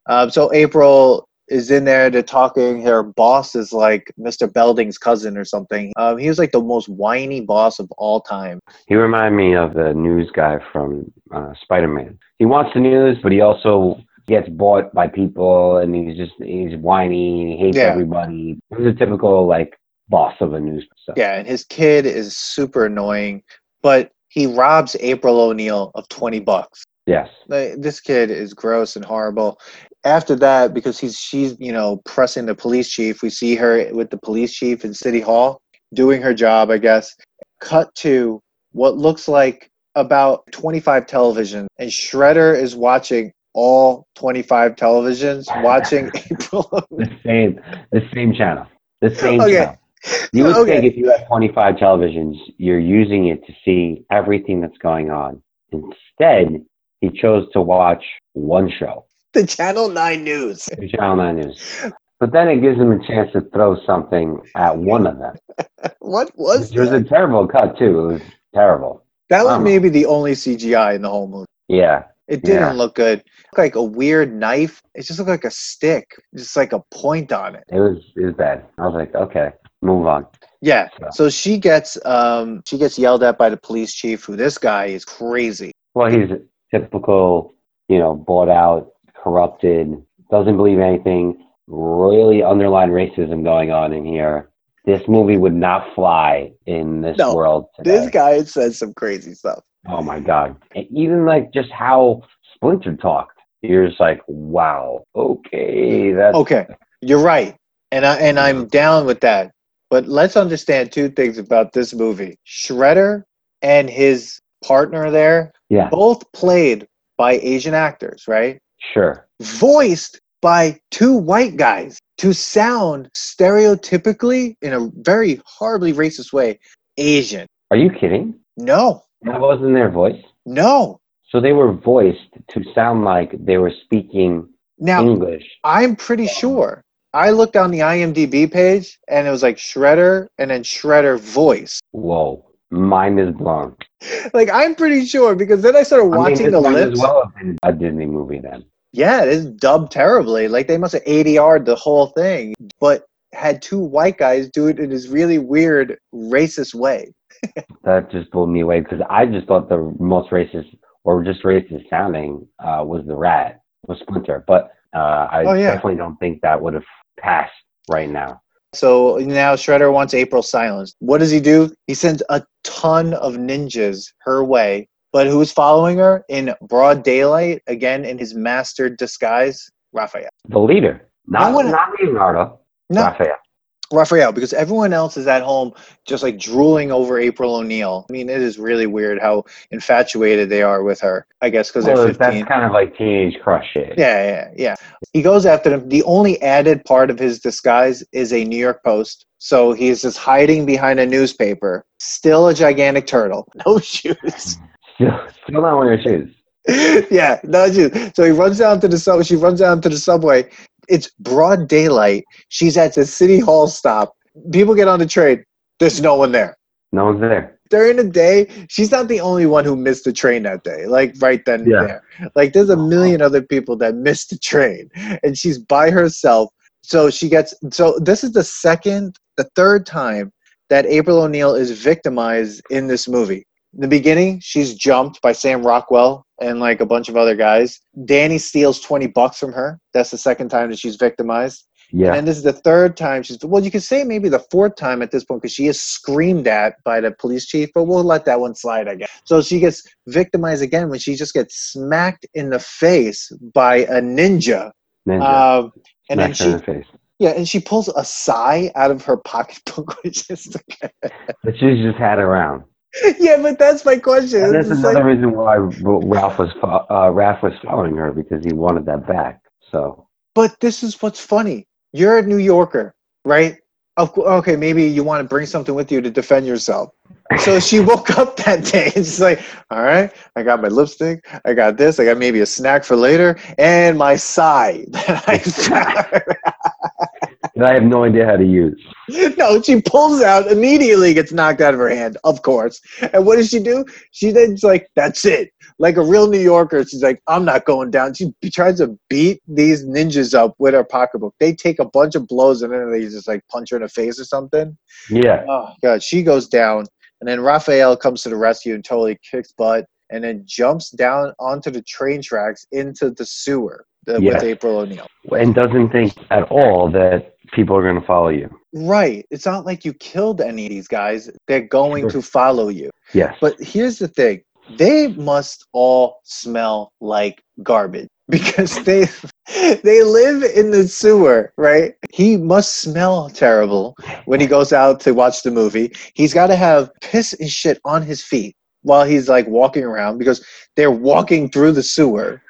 Um, so April is in there. They're talking. Her boss is like Mr. Belding's cousin or something. Um, he was like the most whiny boss of all time. He reminded me of the news guy from uh, Spider Man. He wants the news, but he also gets bought by people and he's just, he's whiny. He hates Yeah. everybody. He's a typical like boss of a news. So. Yeah, and his kid is super annoying, but he robs April O'Neil of twenty bucks. Yes. Like, this kid is gross and horrible. After that, because he's she's you know pressing the police chief, we see her with the police chief in City Hall doing her job, I guess. Cut to what looks like about 25 television, and Shredder is watching all 25 televisions, watching [LAUGHS] April. The same, the same channel. The same Okay. channel. You would Okay. think if you have 25 televisions, you're using it to see everything that's going on. Instead, he chose to watch one show, the Channel 9 News. The Channel 9 News. But then it gives him a chance to throw something at one of them. [LAUGHS] What was It was a terrible cut, too. It was terrible. That was um, maybe the only CGI in the whole movie. Yeah. It didn't Yeah. look good. It looked like a weird knife. It just looked like a stick, just like a point on it. It was, it was bad. I was like, okay, move on. Yeah. So- So she gets um she gets yelled at by the police chief, who this guy is crazy. Well, he's a typical, you know, bought out, corrupted, doesn't believe anything, really underlying racism going on in here. This movie would not fly in this No, world today. This guy says some crazy stuff. Oh my god! And even like just how Splinter talked, you're just like, wow, okay, that's Okay, you're right, and I and I'm down with that. But let's understand two things about this movie: Shredder and his partner there, yeah, both played by Asian actors, right? sure. voiced by two white guys to sound stereotypically in a very horribly racist way Asian. Are you kidding? No, That wasn't their voice. no. So they were voiced to sound like they were speaking Now, English. I'm pretty sure. I looked on the IMDb page and it was like Shredder and then Shredder voice. Whoa, mind is blown. [LAUGHS] Like, I'm pretty sure because then I started I mean, watching the might lips. as well have been a Disney movie then. Yeah, it is dubbed terribly. Like, they must have ADR'd the whole thing. But had two white guys do it in his really weird racist way. [LAUGHS] that just blew me away because I just thought the most racist or just racist sounding uh, was the rat, was Splinter. But uh, I Oh, yeah. definitely don't think that would have passed right now. So now Shredder wants April silenced. What does he do? He sends a ton of ninjas her way. But who's following her in broad daylight? Again, in his mastered disguise, Raphael. The leader, not wanna- not Leonardo, No, Raphael. Raphael, because everyone else is at home just like drooling over April O'Neil. I mean, it is really weird how infatuated they are with her. I guess because Well, they're that's kind of like teenage crush shit. Yeah, yeah, yeah. He goes after them. The only added part of his disguise is a New York Post. So he's just hiding behind a newspaper, still a gigantic turtle, [LAUGHS] no shoes. Still, still not wearing shoes. [LAUGHS] yeah, no shoes. So he runs down to the subway. She runs down to the subway. It's broad daylight. She's at the city hall stop. People get on the train. There's no one there. No one's there. During the day, she's not the only one who missed the train that day. Like right then and Yeah. there. Like there's a million other people that missed the train, and she's by herself. So she gets. So this is the second, the third time that April O'Neil is victimized in this movie. In the beginning, she's jumped by Sam Rockwell and like a bunch of other guys. Danny steals 20 bucks from her. That's the second time that she's victimized. Yeah. And this is the third time she's well, you could say maybe the fourth time at this point because she is screamed at by the police chief, but we'll let that one slide I guess. So she gets victimized again when she just gets smacked in the face by a ninja. Ninja. Um, and then Smacked in she the face. yeah, and she pulls a sai out of her pocketbook, [LAUGHS] which is But she's just had around. [LAUGHS] yeah, but that's my question. And that's It's another like- reason why Ralph was uh, Ralph was following her because he wanted that back. So But this is what's funny. You're a New Yorker, right? Okay, maybe you want to bring something with you to defend yourself. So [LAUGHS] she woke up that day and she's like, all right, I got my lipstick, I got this, I got maybe a snack for later, and my sai that I found. [LAUGHS] that I have no idea how to use. [LAUGHS] no, she pulls out, immediately gets knocked out of her hand, of course. And what does she do? She then's like, that's it. Like a real New Yorker, she's like, I'm not going down. She tries to beat these ninjas up with her pocketbook. They take a bunch of blows and then they just like punch her in the face or something. Yeah. Oh, God. She goes down. And then Raphael comes to the rescue and totally kicks butt and then jumps down onto the train tracks into the sewer uh, Yes. with April O'Neil. And doesn't think at all that people are going to follow you. Right. It's not like you killed any of these guys. They're going Sure. to follow you. Yes. But here's the thing they must all smell like garbage [LAUGHS] because they they live in the sewer, right? He must smell terrible when he goes out to watch the movie. He's got to have piss and shit on his feet while he's like walking around because they're walking through the sewer.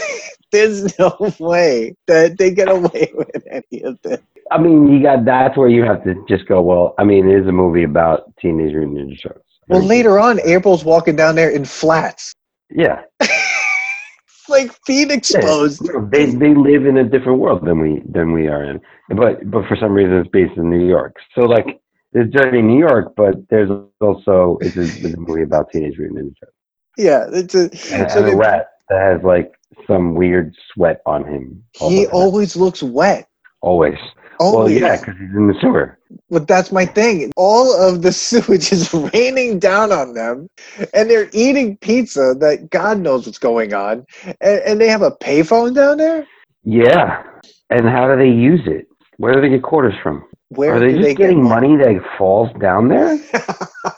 [LAUGHS] There's no way that they get away [LAUGHS] with any of this. I mean, you got that's where you have to just go. Well, I mean, it is a movie about Teenage Mutant Ninja Turtles. Well, later on, April's walking down there in flats, Yeah. [LAUGHS] like feet exposed. They they live in a different world than we than we are in, but but for some reason it's based in New York. So like there's Dirty New York, but there's also it's a, it's a movie about Teenage Mutant Ninja Turtles Yeah, it's a, and, so and a rat that has like some weird sweat on him. he always looks wet. always. Oh, well, Always. yeah, because he's in the sewer. But that's my thing. All of the [LAUGHS] sewage is raining down on them, and they're eating pizza that God knows what's going on. And, and they have a payphone down there. Yeah, and how do they use it? Where do they get quarters from? Where Are they just they getting get money that falls down there? [LAUGHS]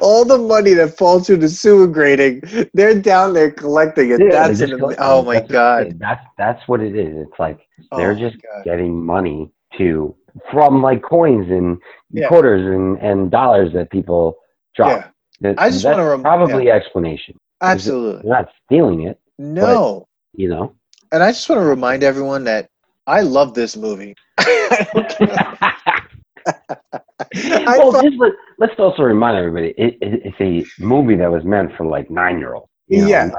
All the money that falls through the sewer grating, they're down there collecting it. Yeah, that's an, collecting oh my That's god! That's that's what it is. It's like oh they're Oh just getting money to from like coins and Yeah. quarters and, and dollars that people drop. That- I just wanna rem- probably explanation. Absolutely They're not stealing it, no. you know. And I just want to remind everyone that I love this movie. [LAUGHS] [LAUGHS] [LAUGHS] I don't care. I well, thought- just let, let's also remind everybody it, it, it's a movie that was meant for like nine year olds. Yeah.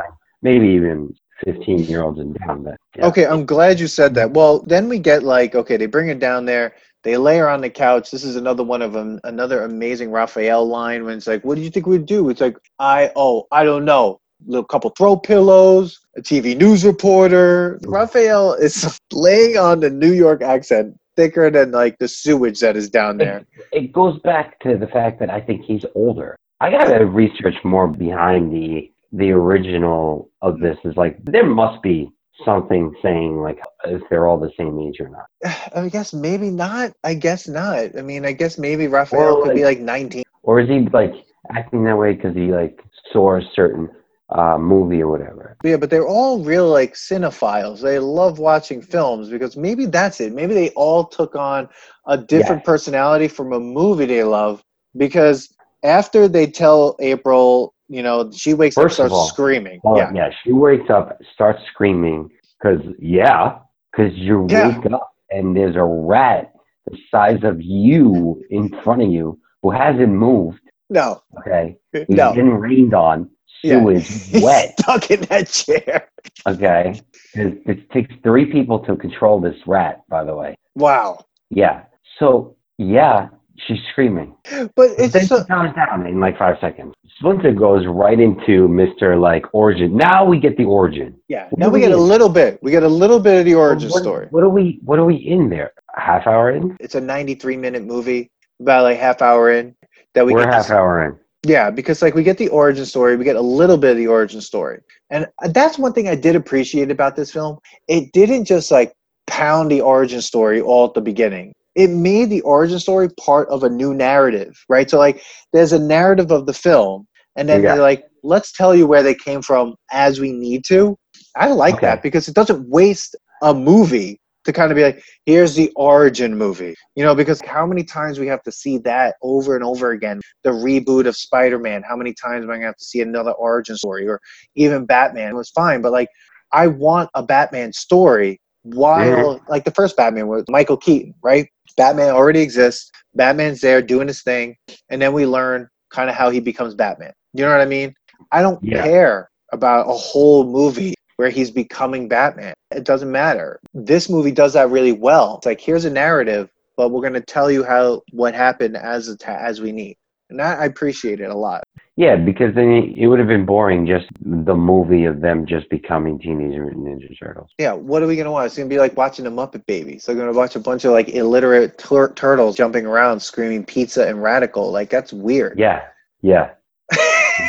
maybe even fifteen year olds and down. That yeah. Okay, I'm glad you said that. Well, then we get like, okay, they bring her down there. They lay her on the couch. This is another one of them, another amazing Raphael line when it's like, "What do you think we'd do?" It's like, "I oh, I don't know." Little couple throw pillows, a TV news reporter. Mm. Raphael is [LAUGHS] laying on the New York accent thicker than like the sewage that is down there. It goes back to the fact that I think he's older. I gotta research more behind the the original of this. Is like there must be something saying like if they're all the same age or not. [SIGHS] I guess maybe not. I guess not. I mean, I guess maybe Raphael Or, could be like- like 19. Or is he like acting that way because he like saw a certain uh, movie or whatever? Yeah, but they're all real like cinephiles. They love watching films because maybe that's it. Maybe they all took on a different personality from a movie they love because after they tell April, you know, she wakes First up starts all, screaming. Well, yeah. yeah. She wakes up, starts screaming because yeah, because you Yeah. wake up and there's a rat the size of you in front of you who hasn't moved. No. Okay, he's [LAUGHS] No. been rained on. Yeah. was [LAUGHS] wet. stuck in that chair. Okay, it, it takes three people to control this rat. By the way, Wow. yeah. So yeah, she's screaming. But it's then so, she calms down in like five seconds. Splinter goes right into Mister like origin. Now we get the origin. yeah. What Now we we get a little bit. We get a little bit of the origin what, story. What are we? What are we in there? A half hour in? It's a 93 minute movie, about like half hour in that we We are get to half hour in. Yeah, because like we get the origin story, we get a little bit of the origin story. And that's one thing I did appreciate about this film. It didn't just like pound the origin story all at the beginning. It made the origin story part of a new narrative, right? So like there's a narrative of the film and then Yeah. they're like, let's tell you where they came from as we need to. I like Okay. that because it doesn't waste a movie to kind of be like, here's the origin movie. You know, because how many times we have to see that over and over again? The reboot of Spider Man, how many times am I gonna have to see another origin story? Or even Batman was fine, but like I want a Batman story while like the first Batman was Michael Keaton, right? Batman already exists. Batman's there doing his thing, and then we learn kind of how he becomes Batman. You know what I mean? I don't Yeah. care about a whole movie where he's becoming Batman. It doesn't matter. This movie does that really well. It's like here's a narrative, but we're going to tell you how what happened as ta- as we need. And that I appreciate it a lot. Yeah, because then it, would have been boring just the movie of them just becoming Teenage Mutant Ninja Turtles. Yeah, what are we going to watch? It's going to be like watching the Muppet Babies. So we're going to watch a bunch of like illiterate tur- turtles jumping around screaming pizza and radical. Like that's weird. Yeah, yeah,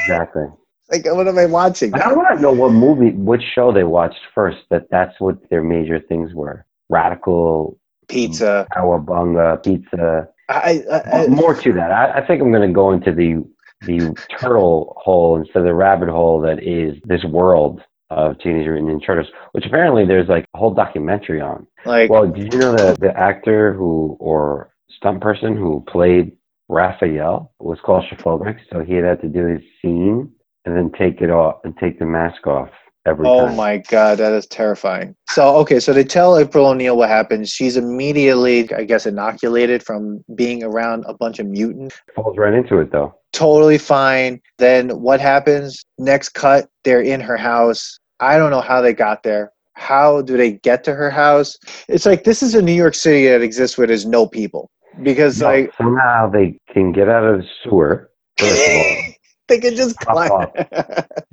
exactly. [LAUGHS] like what am I watching? I want to know what movie, which show they watched first. That that's what their major things were: Radical, Pizza. Cowabunga, Pizza. I, I, I More to that. I, I think I'm going to go into the the turtle hole instead of the rabbit hole that is this world of Teenage Mutant Ninja Turtles, which apparently there's like a whole documentary on. like Well, did you know that the actor who or stunt person who played Raphael was claustrophobic, so he had to do his scene and then take it off and take the mask off every Oh time. my god, that is terrifying. So okay, so they tell April O'Neil what happens. She's immediately, I guess, inoculated from being around a bunch of mutants. Falls right into it though. Totally fine. Then what happens? Next cut, they're in her house. I don't know how they got there. How do they get to her house? It's like this is a New York City that exists where there's no people. Because No, like somehow they can get out of the sewer. First of all, [LAUGHS] [LAUGHS] they can just Pop climb.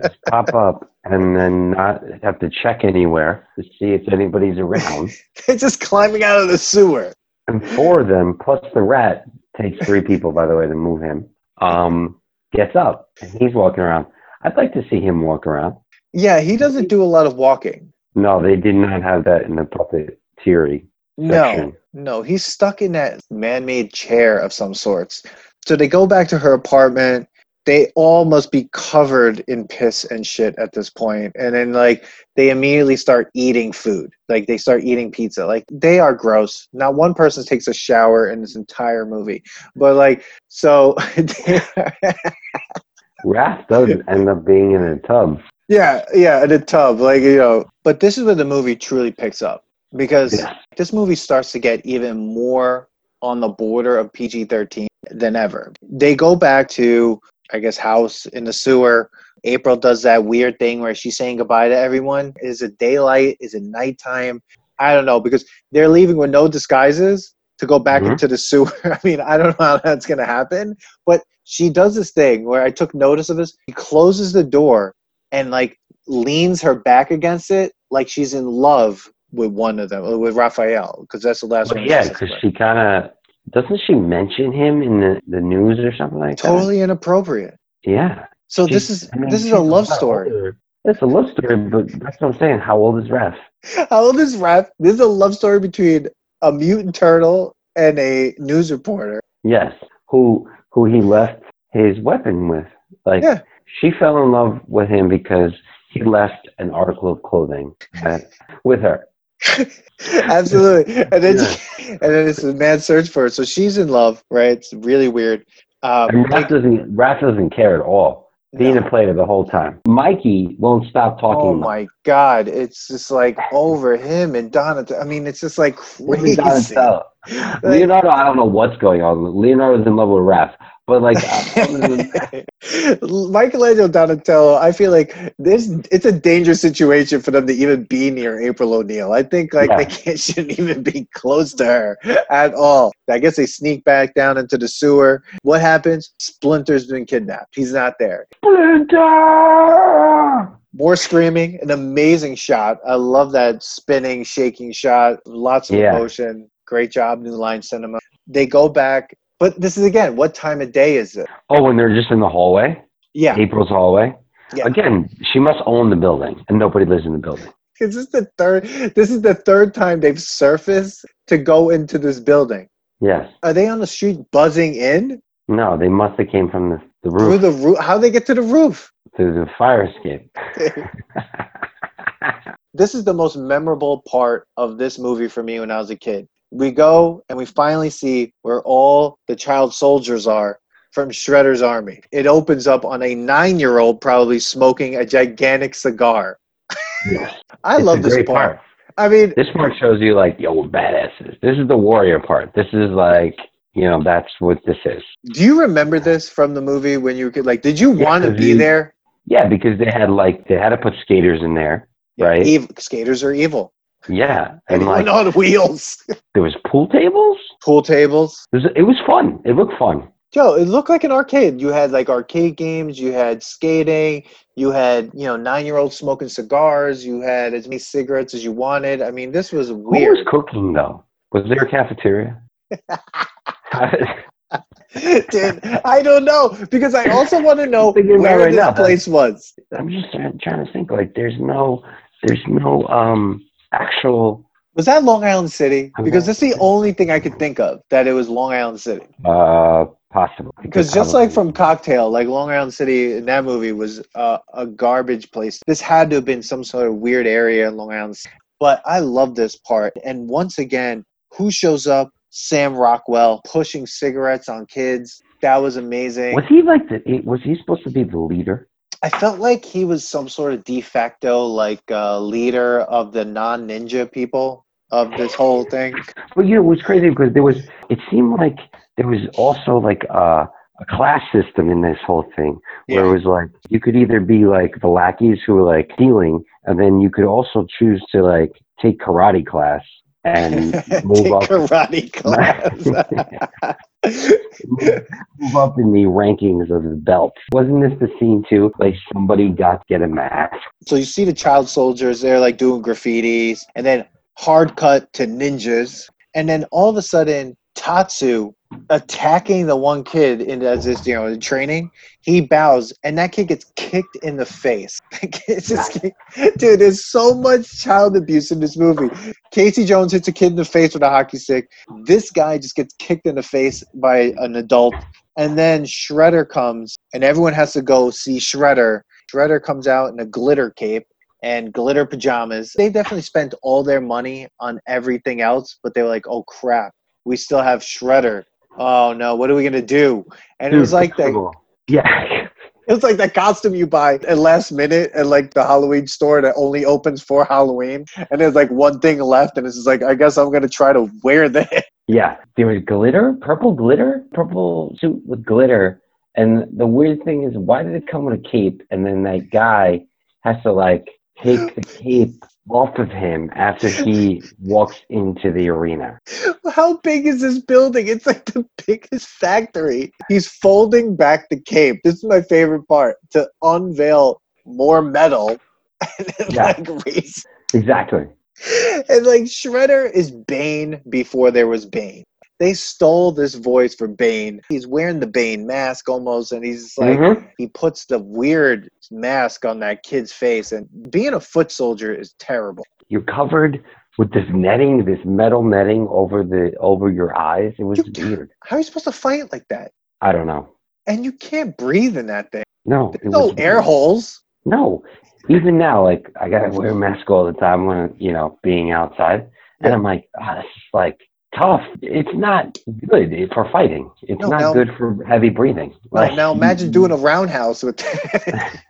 just pop up and then not have to check anywhere to see if anybody's around. [LAUGHS] they're just climbing out of the sewer. and four of them plus the rat takes three [LAUGHS] people by the way to move him um gets up and he's walking around i'd like to see him walk around Yeah, he doesn't do a lot of walking. no they did not have that in the puppet theory No, no, he's stuck in that man-made chair of some sorts. So they go back to her apartment. They all must be covered in piss and shit at this point, and then like they immediately start eating food. Like they start eating pizza. Like they are gross. Not one person takes a shower in this entire movie. But like so, [LAUGHS] Raph does end up being in a tub yeah, yeah, in a tub. Like you know. But this is where the movie truly picks up because. Yeah. this movie starts to get even more on the border of PG 13 than ever. They go back to, I guess, house in the sewer. April does that weird thing where she's saying goodbye to everyone. Is it daylight? Is it nighttime? I don't know because they're leaving with no disguises to go back Mhm. into the sewer. [LAUGHS] I mean, I don't know how that's going to happen, but she does this thing where I took notice of this. She closes the door and like leans her back against it like she's in love with one of them, with Raphael, because that's the last one. yeah, because she kind of doesn't she mention him in the, the news or something like that? totally inappropriate. Yeah. So She- this is I mean, this is a love story. older. It's a love story, but that's what I'm saying. How old is Raph? How old is Raph? This is a love story between a mutant turtle and a news reporter. Yes. Who who he left his weapon with? Like Yeah. she fell in love with him because he left an article of clothing with her. [LAUGHS] Absolutely. And then [LAUGHS] and then it's a mad search for her. So she's in love, right? It's really weird. Um, And Raph doesn't Raph doesn't care at all. Being no. a player the whole time. Mikey won't stop talking. Oh my god, it's just like over him and Donatello. I mean, it's just like crazy. [LAUGHS] Like- Leonardo, I don't know what's going on. Leonardo's in love with Raph, but like, [LAUGHS] Michelangelo Donatello, I feel like this it's a dangerous situation for them to even be near April O'Neil. I think like Yeah. they [LAUGHS] can't, shouldn't even be close to her at all. I guess they sneak back down into the sewer. What happens? Splinter's been kidnapped. He's not there. Splinter! More screaming, an amazing shot. I love that spinning, shaking shot. Lots of Yeah. emotion. Great job, New Line Cinema. They go back, but this is again, what time of day is it? Oh, when they're just in the hallway, Yeah, April's hallway. Yeah. Again, she must own the building, and nobody lives in the building. Is this the third? This is the third time they've surfaced to go into this building. Yes. Are they on the street buzzing in No, they must have came from the, the through the roof? How do they get to the roof? through the fire escape. [LAUGHS] this is the most memorable part of this movie for me when I was a kid. We go and we finally see where all the child soldiers are from Shredder's army. It opens up on a nine-year-old probably smoking a gigantic cigar. Yes. [LAUGHS] I It's love this great part. I mean, This part shows you like, yo, we're badasses. This is the warrior part. This is like, you know, that's what this is. do you remember this from the movie when you could like? Did you Yeah, want to be there? Yeah, because they had like they had to put skaters in there, right? Evil, skaters are evil. Yeah, and Anyone like on wheels, [LAUGHS] there was pool tables. pool tables. It was, it was fun. It looked fun. Joe, it looked like an arcade. You had like arcade games. You had skating. You had you know nine year olds smoking cigars. You had as many cigarettes as you wanted. I mean, this was Who was cooking though? Was there a cafeteria? [LAUGHS] Dude, I don't know because I also want to [LAUGHS] know Thinking about it where right this now. place was. I'm just trying to think. Like, there's no, there's no um actual Was that Long Island City? Because that's the only thing I could think of that it was Long Island City. uh possible. Because just like from Cocktail, like Long Island City in that movie was uh, a garbage place. This had to have been some sort of weird area in Long Island. City. But I love this part. And once again, who shows up? Sam Rockwell pushing cigarettes on kids. That was amazing. was he like the? Was he supposed to be the leader? I felt like he was some sort of de facto like uh, leader of the non ninja people of this whole thing. But you know, it was crazy because there was. It seemed like there was also like a, a class system in this whole thing, where Yeah. it was like you could either be like the lackeys who were like stealing, and then you could also choose to like take karate class and [LAUGHS] move up, karate class. [LAUGHS] move up in the rankings of the belt. Wasn't this the scene too? Like somebody got to get a mask. So you see the child soldiers, they're like doing graffitis, and then hard cut to ninjas, and then all of a sudden Tatsu attacking the one kid in as this you know in training. He bows, and that kid gets kicked in the face. [LAUGHS] it's just, dude, there's so much child abuse in this movie. Casey Jones hits a kid in the face with a hockey stick. This guy just gets kicked in the face by an adult, and then Shredder comes, and everyone has to go see Shredder. Shredder comes out in a glitter cape and glitter pajamas. They definitely spent all their money on everything else, but they were like, "Oh crap, we still have Shredder. Oh no, what are we gonna do?" And it was like that. Yeah. [LAUGHS] It was like that costume you buy at last minute at like the Halloween store that only opens for Halloween, and there's like one thing left, and it's just like, I guess I'm gonna try to wear that. [LAUGHS] Yeah, there was glitter, purple glitter, purple suit with glitter. And the weird thing is, why did it come with a cape? And then that guy has to like take the cape off of him after he walks into the arena. How big is this building? It's like the biggest factory. He's folding back the cape. This is my favorite part to unveil more metal Yeah. like. Exactly. and like Shredder is Bane before there was Bane. They stole this voice for Bane. He's wearing the Bane mask almost, and he's like Mhm. he puts the weird mask on that kid's face. And being a foot soldier is terrible. You're covered with this netting, this metal netting over the over your eyes. It was You- weird. How are you supposed to fight like that? I don't know. And you can't breathe in that thing. No, There's no air holes. No, even now, like I gotta wear a mask all the time when you know being outside, and I'm like, ah, this is like tough. It's not good for fighting. It's No, not now- good for heavy breathing. Now, now imagine doing a roundhouse with [LAUGHS] [LAUGHS]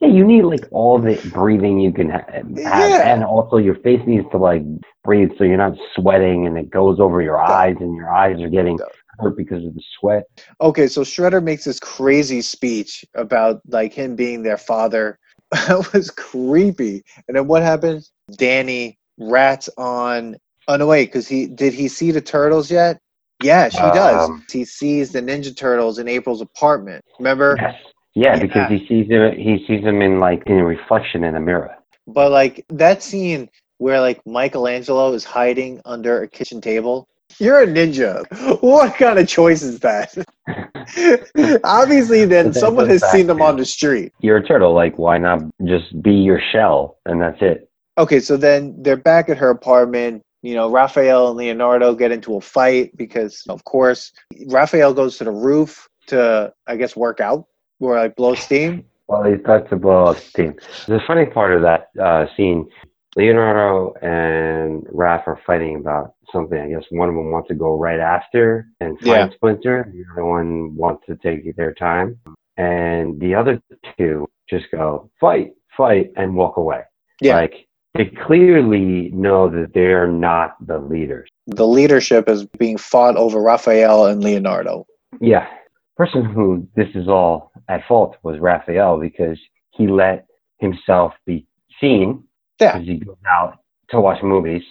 Yeah, you need like all the breathing you can ha- have, Yeah. and also your face needs to like breathe so you're not sweating and it goes over your eyes and your eyes are getting hurt because of the sweat. Okay, so Shredder makes this crazy speech about like him being their father. [LAUGHS] That was creepy. And then what happens? Danny rats on. Oh no, wait, because he did he see the turtles yet? Yeah, she does. Um, He sees the Ninja Turtles in April's apartment. Remember? Yes. Yeah, Yeah. because he sees them. He sees them in like in a reflection in a mirror. But like that scene where like Michelangelo is hiding under a kitchen table. You're a ninja. [LAUGHS] What kind of choice is that? [LAUGHS] Obviously, then someone has seen them on the street. You're a turtle. Like, why not just be your shell and that's it? Okay, so then they're back at her apartment. You know, Raphael and Leonardo get into a fight because, of course, Raphael goes to the roof to, I guess, work out or like blow steam. Well, he starts to blow up steam. The funny part of that uh, scene, Leonardo and Raph are fighting about something. I guess one of them wants to go right after and find Yeah. Splinter. The other one wants to take their time. And the other two just go, fight, fight, and walk away. Yeah. Like, they clearly know that they're not the leaders. The leadership is being fought over Raphael and Leonardo. Yeah. Person who this is all at fault was Raphael because he let himself be seen Yeah. because he goes out to watch movies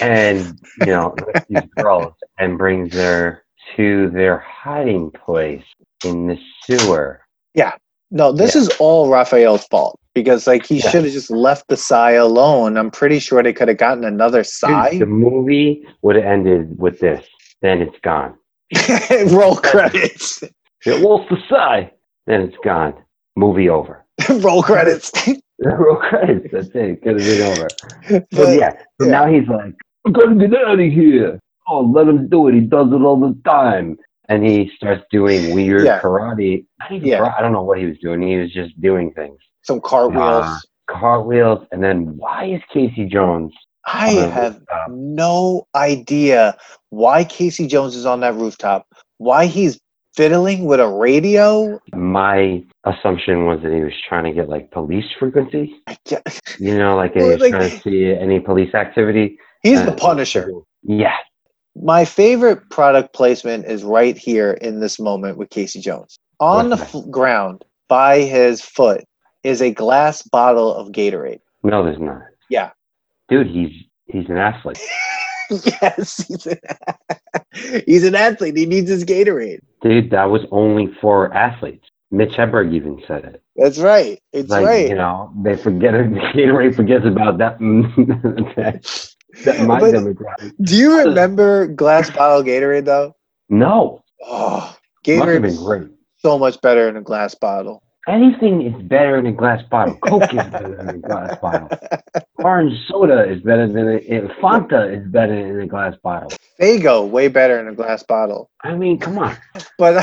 and you know [LAUGHS] these girls and brings her to their hiding place in the sewer. Yeah. No, this Yeah. is all Raphael's fault because, like, he Yeah. should have just left the sai alone. I'm pretty sure they could have gotten another Dude, the movie would have ended with this. Then it's gone. [LAUGHS] Roll credits. It lost the sai. Then it's gone. Movie over. [LAUGHS] Roll credits. [LAUGHS] Roll credits. That's it. Could have been over. So But- yeah. So yeah. now he's like, I'm gonna get out of here. Oh, let him do it. He does it all the time. And he starts doing weird Yeah. karate. Yeah. karate, I don't know what he was doing. He was just doing things. Some cartwheels. Uh, Cartwheels. And then why is Casey Jones? I have rooftop? no idea why Casey Jones is on that rooftop. Why he's fiddling with a radio. My assumption was that he was trying to get like police frequency. You know, like [LAUGHS] he was like- trying to see any police activity. He's Uh, the Punisher. Yeah. My favorite product placement is right here in this moment with Casey Jones. On the f- ground by his foot is a glass bottle of Gatorade. No, there's not. Yeah. Dude, he's he's an athlete. [LAUGHS] yes, he's an, [LAUGHS] he's an athlete. He needs his Gatorade. Dude, that was only for athletes. Mitch Hedberg even said it. That's right. It's like right. you know they forget it. [LAUGHS] Gatorade forgets about that that, that my But- demographic. Do you remember glass bottle Gatorade though? No, Oh, Gatorade been is great. so much better in a glass bottle. Anything is better in a glass bottle. Coke is better than a glass bottle. Orange soda is better than a, Fanta is better in a glass bottle. Faygo way better in a glass bottle. I mean, come on. But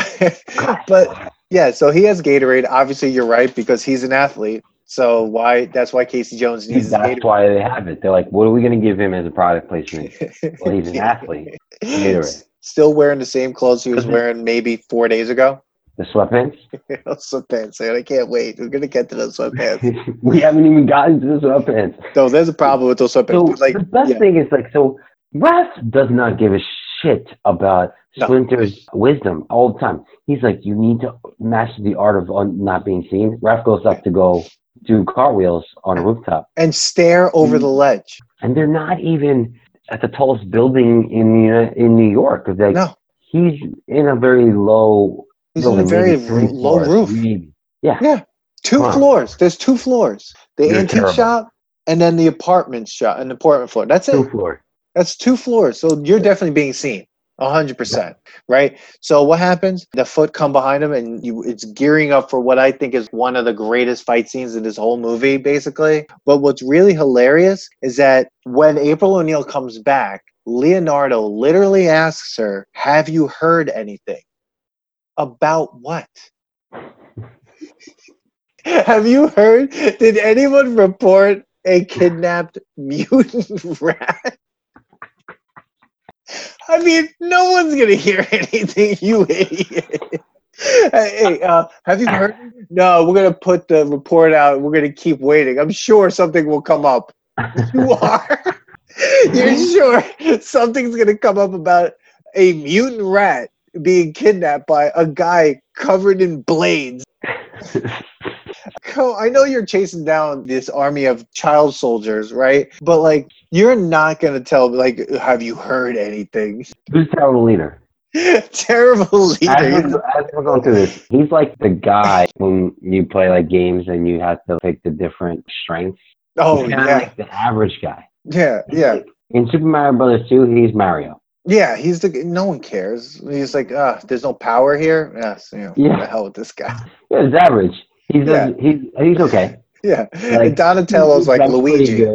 but yeah, so he has Gatorade. Obviously, you're right because he's an athlete. So why? That's why Casey Jones needs that's Gatorade. why they have it. They're like, what are we going to give him as a product placement? Well, he's an athlete. [LAUGHS] Gatorade. Still wearing the same clothes he was wearing maybe four days ago. The sweatpants. [LAUGHS] sweatpants, man. I can't wait. We're gonna get to those sweatpants. [LAUGHS] we haven't even gotten to the sweatpants. No, there's a problem with those sweatpants. So like, the best yeah. thing is like so Raph does not give a shit about No. Splinter's wisdom all the time. He's like, you need to master the art of un- not being seen. Raph goes up to go do cartwheels on a rooftop, and stare over the mm-hmm. ledge. and they're not even at the tallest building in the, uh, in New York. Like No, he's in a very low. He's in a very low floors, roof. maybe. Two Wow. floors. There's two floors. The You're antique terrible. shop and then the apartment shot, an apartment floor. That's it. Two floor. That's two floors. So you're definitely being seen. A hundred percent. Right. So what happens? The foot come behind him and you it's gearing up for what I think is one of the greatest fight scenes in this whole movie, basically. But what's really hilarious is that when April O'Neil comes back, Leonardo literally asks her, Have you heard anything? About what? Have you heard? Did anyone report a kidnapped mutant [LAUGHS] rat? I mean, no one's gonna hear [LAUGHS] anything, you idiot. hey, uh, have you heard? No, we're gonna put the report out. We're gonna keep waiting. I'm sure something will come up. You [LAUGHS] are. You're sure something's gonna come up about a mutant rat being kidnapped by a guy covered in blades. [LAUGHS] Co- I know you're chasing down this army of child soldiers, right? But like, you're not gonna tell. Like, have you heard anything? Who's terrible leader? Terrible As leader. we're, as we're going through this, he's like the guy when you play like games and you have to pick the different strengths. Oh he's yeah, like the average guy. yeah, yeah, In Super Mario Brothers 2, he's Mario. Yeah. He's the. No one cares. He's like, ah, there's no power here. Yes, you know, Yeah. the hell with this guy. [LAUGHS] Yeah, he's average. He's Yeah. he's he's okay. [LAUGHS] Yeah, Like, and Donatello's like Luigi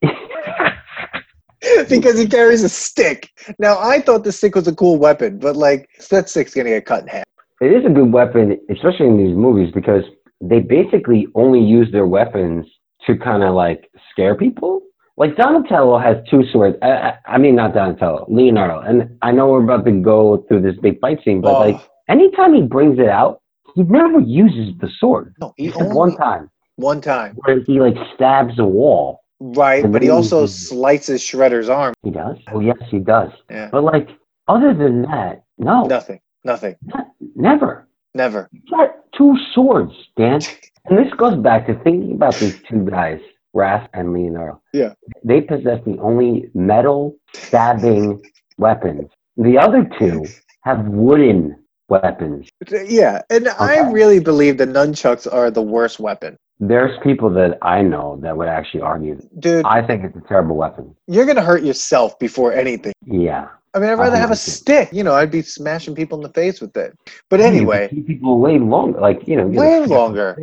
[LAUGHS] because he carries a stick. Now I thought the stick was a cool weapon, but like that stick's gonna get cut in half. it is a good weapon, especially in these movies, because they basically only use their weapons to kind of like scare people. Like Donatello has two swords. I, I, I mean, not Donatello, Leonardo. And I know we're about to go through this big fight scene, but Oh, like anytime he brings it out, he never uses the sword. no, he only one time one time, where he like stabs a wall. right? But he he also uses- slices Shredder's arm. He does. Oh yes, he does. Yeah, But like other than that, no, nothing, nothing, not- never. never. He's got two swords, Dan. [LAUGHS] And this goes back to thinking about these two guys, Raph and Leonardo. Yeah. They possess the only metal stabbing weapons. The other two have wooden weapons. Yeah, and I really believe the nunchucks are the worst weapon, There's people that I know that would actually argue. dude. I think it's a terrible weapon. you're gonna hurt yourself before anything. Yeah. I mean, I'd rather have a stick. You know, I'd be smashing people in the face with it. But anyway, people way longer. Like, you know, way longer.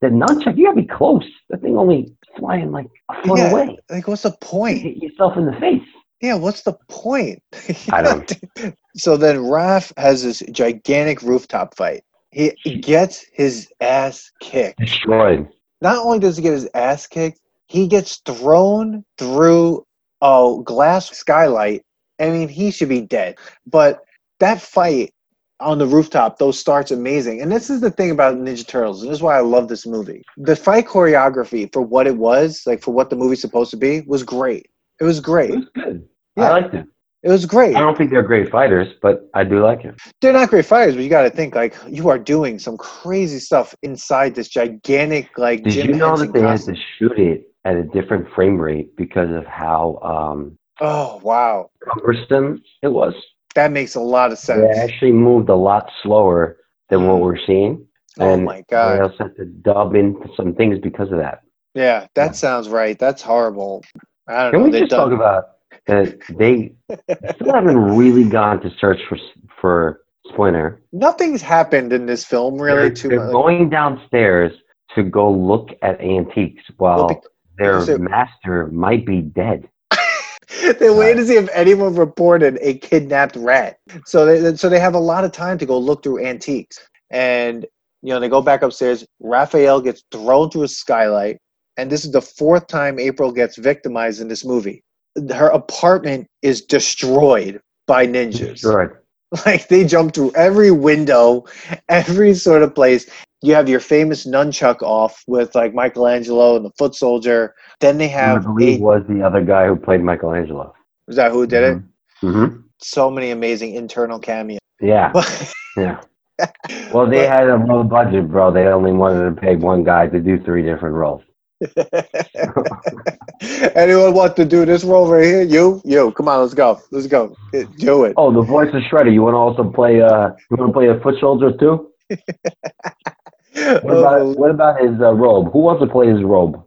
The nunchuck, you gotta be close. That thing only flying like a foot Yeah. away. Like, what's the You point? hit yourself in the face. Yeah, what's the point? [LAUGHS] I don't- [LAUGHS] so then Raph has this gigantic rooftop fight. He gets his ass kicked. Destroyed. Not only does he get his ass kicked, he gets thrown through a glass skylight. I mean, he should be dead. But that fight on the rooftop, those starts amazing. And this is the thing about Ninja Turtles, and this is why I love this movie. The fight choreography for what it was, like for what the movie's supposed to be, was great. It was great. It was good. Yeah. I liked it. It was great. I don't think they're great fighters, but I do like it. They're not great fighters, but you got to think like you are doing some crazy stuff inside this gigantic like gym. Did Jim you know Henson that they had to shoot it at a different frame rate because of how um, Oh wow, cumbersome it was? That makes a lot of sense. They actually moved a lot slower than what we're seeing. Oh and my They god. also had to dub in some things because of that. Yeah, that Yeah. sounds right. That's horrible. I don't Can know. we They've just done- talk about that they still haven't really gone to search for for Splinter. Nothing's happened in this film really they're, too they're much. going downstairs to go look at antiques while Well, their master might be dead. [LAUGHS] they wait to see if anyone reported a kidnapped rat. So they so they have a lot of time to go look through antiques. And you know, they go back upstairs. Raphael gets thrown through a skylight, and this is the fourth time April gets victimized in this movie. Her apartment is destroyed by ninjas. Destroyed. [LAUGHS] Like they jump through every window, every sort of place. You have your famous nunchuck off with like Michelangelo and the foot soldier. Then they have. I believe a, was the other guy who played Michelangelo. is that who did it? Mm-hmm. so many amazing internal cameos. Yeah, [LAUGHS] yeah. Well, they had a low budget, bro. They only wanted to pay one guy to do three different roles. [LAUGHS] Anyone want to do this role right here? You, you, come on, let's go, let's go, do it. Oh, the voice of Shredder. You want to also play? Uh, you want to play a foot soldier too? [LAUGHS] What Oh, about what about his uh, robe? Who wants to play his robe?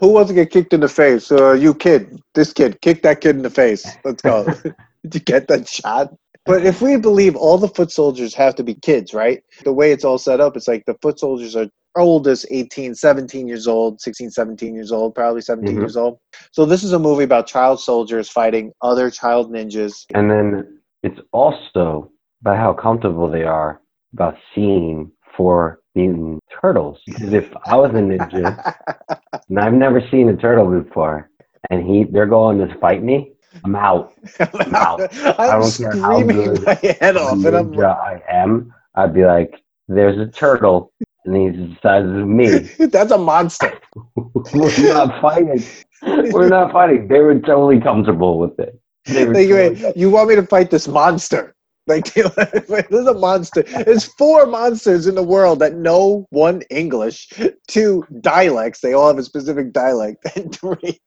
Who wants to get kicked in the face? Uh, you kid, this kid, kick that kid in the face. Let's go. [LAUGHS] [LAUGHS] Did you get that shot? But if we believe all the foot soldiers have to be kids, right? The way it's all set up, it's like the foot soldiers are oldest 18, 17 years old, 16, 17 years old, probably 17 Mhm. years old. So this is a movie about child soldiers fighting other child ninjas. And then it's also about how comfortable they are about seeing four mutant turtles. [LAUGHS] Because if I was a ninja and I've never seen a turtle before, and he they're going to fight me, I'm out. [LAUGHS] Wow. I I'm don't care how screaming good my head off, and I'm ninja I am. I'd be like, "There's a turtle, and he's the size of me. [LAUGHS] that's a monster. We're not fighting. We're not fighting." They were totally comfortable with it. They were Like, totally wait, you want me to fight this monster? Like, [LAUGHS] this is a monster. There's four monsters in the world that know one English, two dialects. They all have a specific dialect, [LAUGHS] and three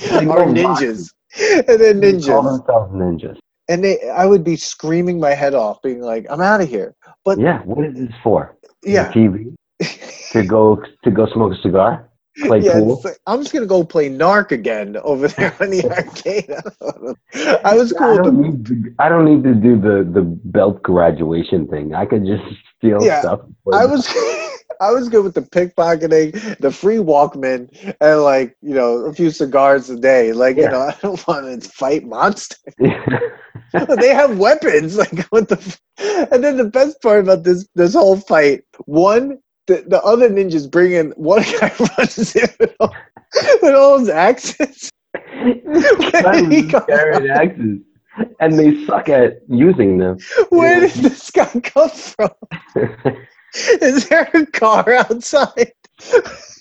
They are ninjas. And [LAUGHS] they're They call ninjas. themselves ninjas. And they, I would be screaming my head off, being like, "I'm out of here." But Yeah. What is this for? yeah, TV to go to go smoke a cigar, play yeah. pool. like, I'm just gonna go play Narc again over there on the [LAUGHS] arcade. [LAUGHS] I was cool. with don't, need to, I don't need to do the, the belt graduation thing. I could just [LAUGHS] steal Yeah, stuff. I was I was good with the pickpocketing, the free Walkman, and like you know a few cigars a day. Like you know, I don't want to fight monsters. they have weapons. Like what the? f- And then the best part about this this whole fight, one the, the other ninjas bring in one guy [LAUGHS] runs in with all, with all his axes. Where he come carrying axes, and they suck at using them. Where did this guy come from? [LAUGHS] Is there a car outside?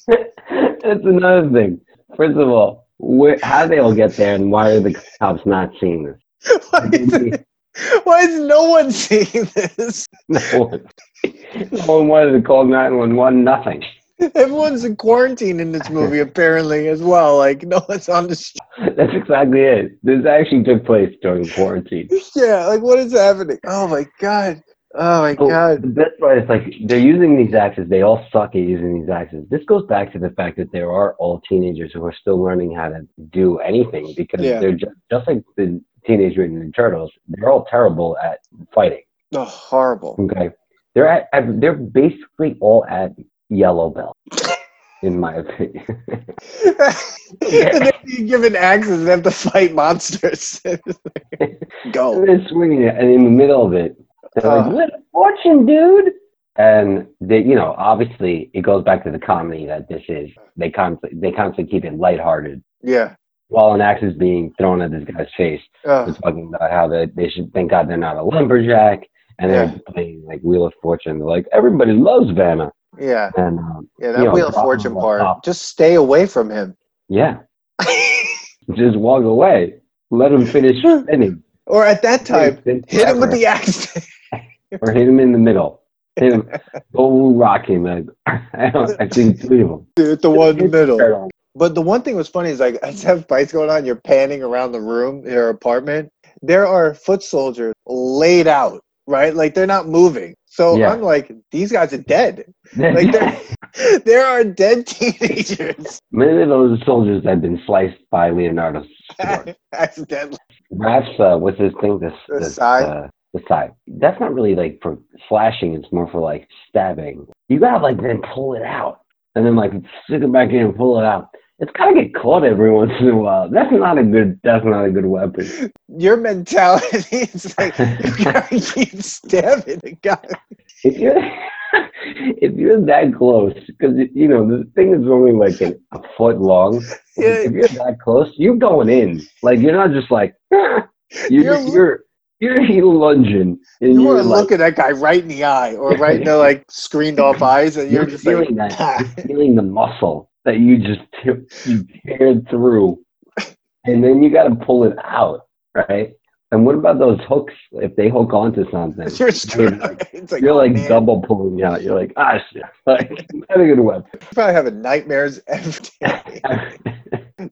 That's another thing. First of all, where, how they all get there, and why are the cops not seeing this? [LAUGHS] Why is, it- [LAUGHS] why is no one seeing this? No one, no one wanted to call nine one one. Nothing. Everyone's in quarantine in this movie, [LAUGHS] apparently, as well. Like, no one's on the street. That's exactly it. This actually took place during quarantine. Yeah, like, what is happening? Oh, my God. Oh, my Oh, God. The best part is like they're using these axes. They all suck at using these axes. This goes back to the fact that there are all teenagers who are still learning how to do anything because Yeah. they're just, just like the Teenage Mutant Ninja Turtles. They're all terrible at fighting. Oh, horrible. Okay, they're at, they're basically all at yellow belt, in my opinion. [LAUGHS] and then you give an axes and have to fight monsters. [LAUGHS] Go. they're swinging it, and in the middle of it, they're Uh. like, "What a fortune, dude!" And they, you know, obviously, it goes back to the comedy that this is. They constantly, they constantly keep it lighthearted. Yeah. While an axe is being thrown at this guy's face, Uh, talking about how they, they should thank God they're not a lumberjack, and they're Yeah. playing like Wheel of Fortune. They're like, everybody loves Vanna, yeah. and um, Yeah, that You know, Wheel of Fortune part. Just stay away from him. yeah, [LAUGHS] just walk away. Let him finish spinning. or at that time, hit him with the axe. [LAUGHS] or hit him in the middle. Hit him, [LAUGHS] go rock him. Like, I, don't, I think three of them. Dude, the one in the middle. But the one thing was funny is like [LAUGHS] as have fights going on, you're panning around the room, your apartment. There are foot soldiers laid out, right? Like they're not moving. So Yeah. I'm like, these guys are dead. [LAUGHS] Like there, [LAUGHS] there are dead teenagers Many of those soldiers have been sliced by Leonardo's sword. accidentally. Raph's, uh, what's his thing? This, The this, sai? Uh, the sai. That's not really like for slashing. It's more for like stabbing. You gotta like then pull it out, and then like stick it back in and pull it out. It's gotta get caught every once in a while. That's not a good. That's not a good weapon. Your mentality [LAUGHS] is like [LAUGHS] you gotta keep stabbing the guy. If you're [LAUGHS] if you're that close, because you know the thing is only like a, a foot long. Yeah. If you're that close, you're going in. Like you're not just like you're You're- you're you're, you're lunging and You you're want to like, look at that guy right in the eye or right in the like screened off eyes, and you're, you're just like, feeling that you're feeling the muscle that you just t- you teared through, and then you got to pull it out, right? And what about those hooks? If they hook onto something, [LAUGHS] you're, you're like, it's like, you're oh, like man. double pulling out. You're like, ah, shit. [LAUGHS] Like, not a good weapon. You probably having nightmares [LAUGHS] every day.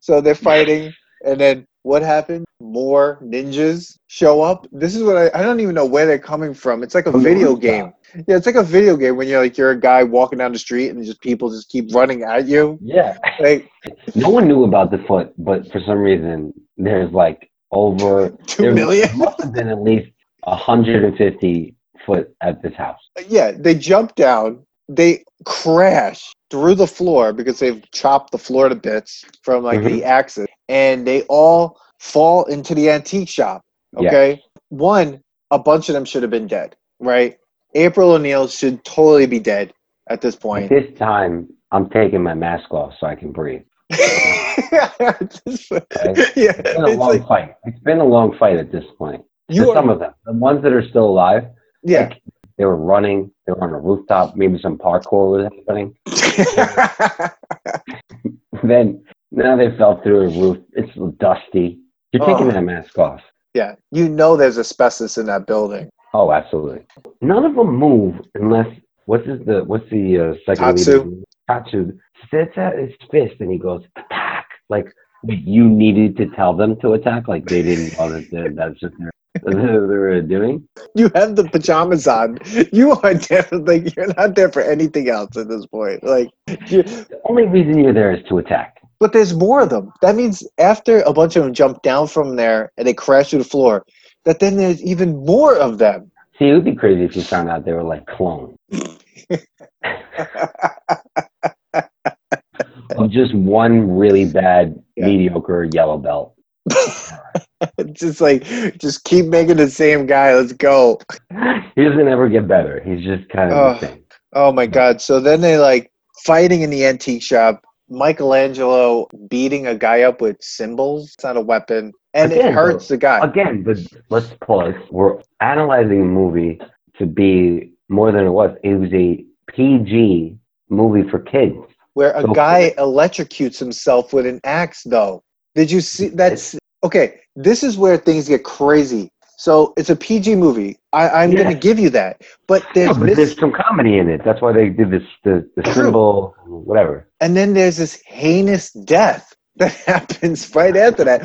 so they're fighting. And then what happened? More ninjas show up. This is what I, I don't even know where they're coming from. It's like a video game. Yeah, it's like a video game when you're like you're a guy walking down the street and just people just keep running at you. Yeah. Like No one knew about the foot, but for some reason, there's like over [LAUGHS] two million. must have been at least 150 foot at this house. yeah, they jump down, they crash through the floor because they've chopped the floor to bits from like the mm-hmm. axis, and they all fall into the antique shop. Yeah. Okay, one, a bunch of them should have been dead, right? April O'Neil should totally be dead at this At point. this time, I'm taking my mask off so I can breathe. [LAUGHS] yeah, It's been a it's long like fight. It's been a long fight at this point. you For are, some of them, the ones that are still alive, yeah. They were running. They were on a rooftop. Maybe some parkour was happening. [LAUGHS] then now they fell through a roof. It's dusty. You're taking Oh. that mask off. yeah, you know there's asbestos in that building. Oh, absolutely. None of them move unless what's his, the what's the uh, second Tatsu. leader? Tatsu sits at his fist and he goes attack. Like you needed to tell them to attack. Like they didn't know that that's what [LAUGHS] they're, what they were doing. You have the pajamas on. You are definitely you're not there for anything else at this point. Like, you, The only reason you're there is to attack. but there's more of them. That means after a bunch of them jump down from there and they crash through the floor, that then there's even more of them. See, it would be crazy if you found out they were like clones [LAUGHS] of just one really bad, Yeah. mediocre yellow belt. [LAUGHS] just like, just keep making the same guy. Let's go. He doesn't ever get better. He's just kind of Oh. the same. Oh my god! So then they like fighting in the antique shop. Michelangelo beating a guy up with cymbals. It's not a weapon, and it hurts the guy. Again, but let's pause. We're analyzing the movie to be more than it was. It was a PG movie for kids. where a So- guy electrocutes himself with an axe though did you see that's okay this is where things get crazy so it's a pg movie I, i'm Yeah. gonna give you that but there's but mis- there's some comedy in it. That's why they did this the, the cymbal, whatever. and then there's this heinous death that [LAUGHS] happens right after that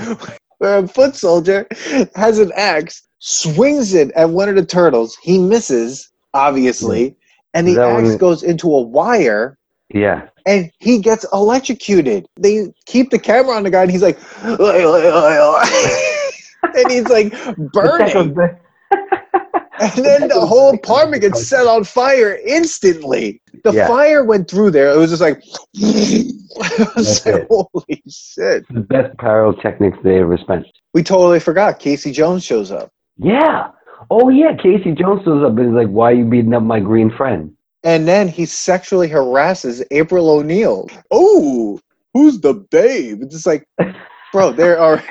where a foot soldier has an axe swings it at one of the turtles he misses obviously and the Is that when axe it- goes into a wire Yeah. And he gets electrocuted. They keep the camera on the guy, and he's like, [LAUGHS] and he's like burning, [LAUGHS] and then the whole apartment gets set on fire instantly. The Yeah. fire went through there. It was just like, [LAUGHS] was like, holy shit! the best pyrotechnics they ever spent. We totally forgot. Casey Jones shows up, Yeah. Oh yeah, Casey Jones shows up and is like, "Why are you beating up my green friend?" And then he sexually harasses April O'Neil. Oh, who's the babe? It's just like, bro, [LAUGHS] there are.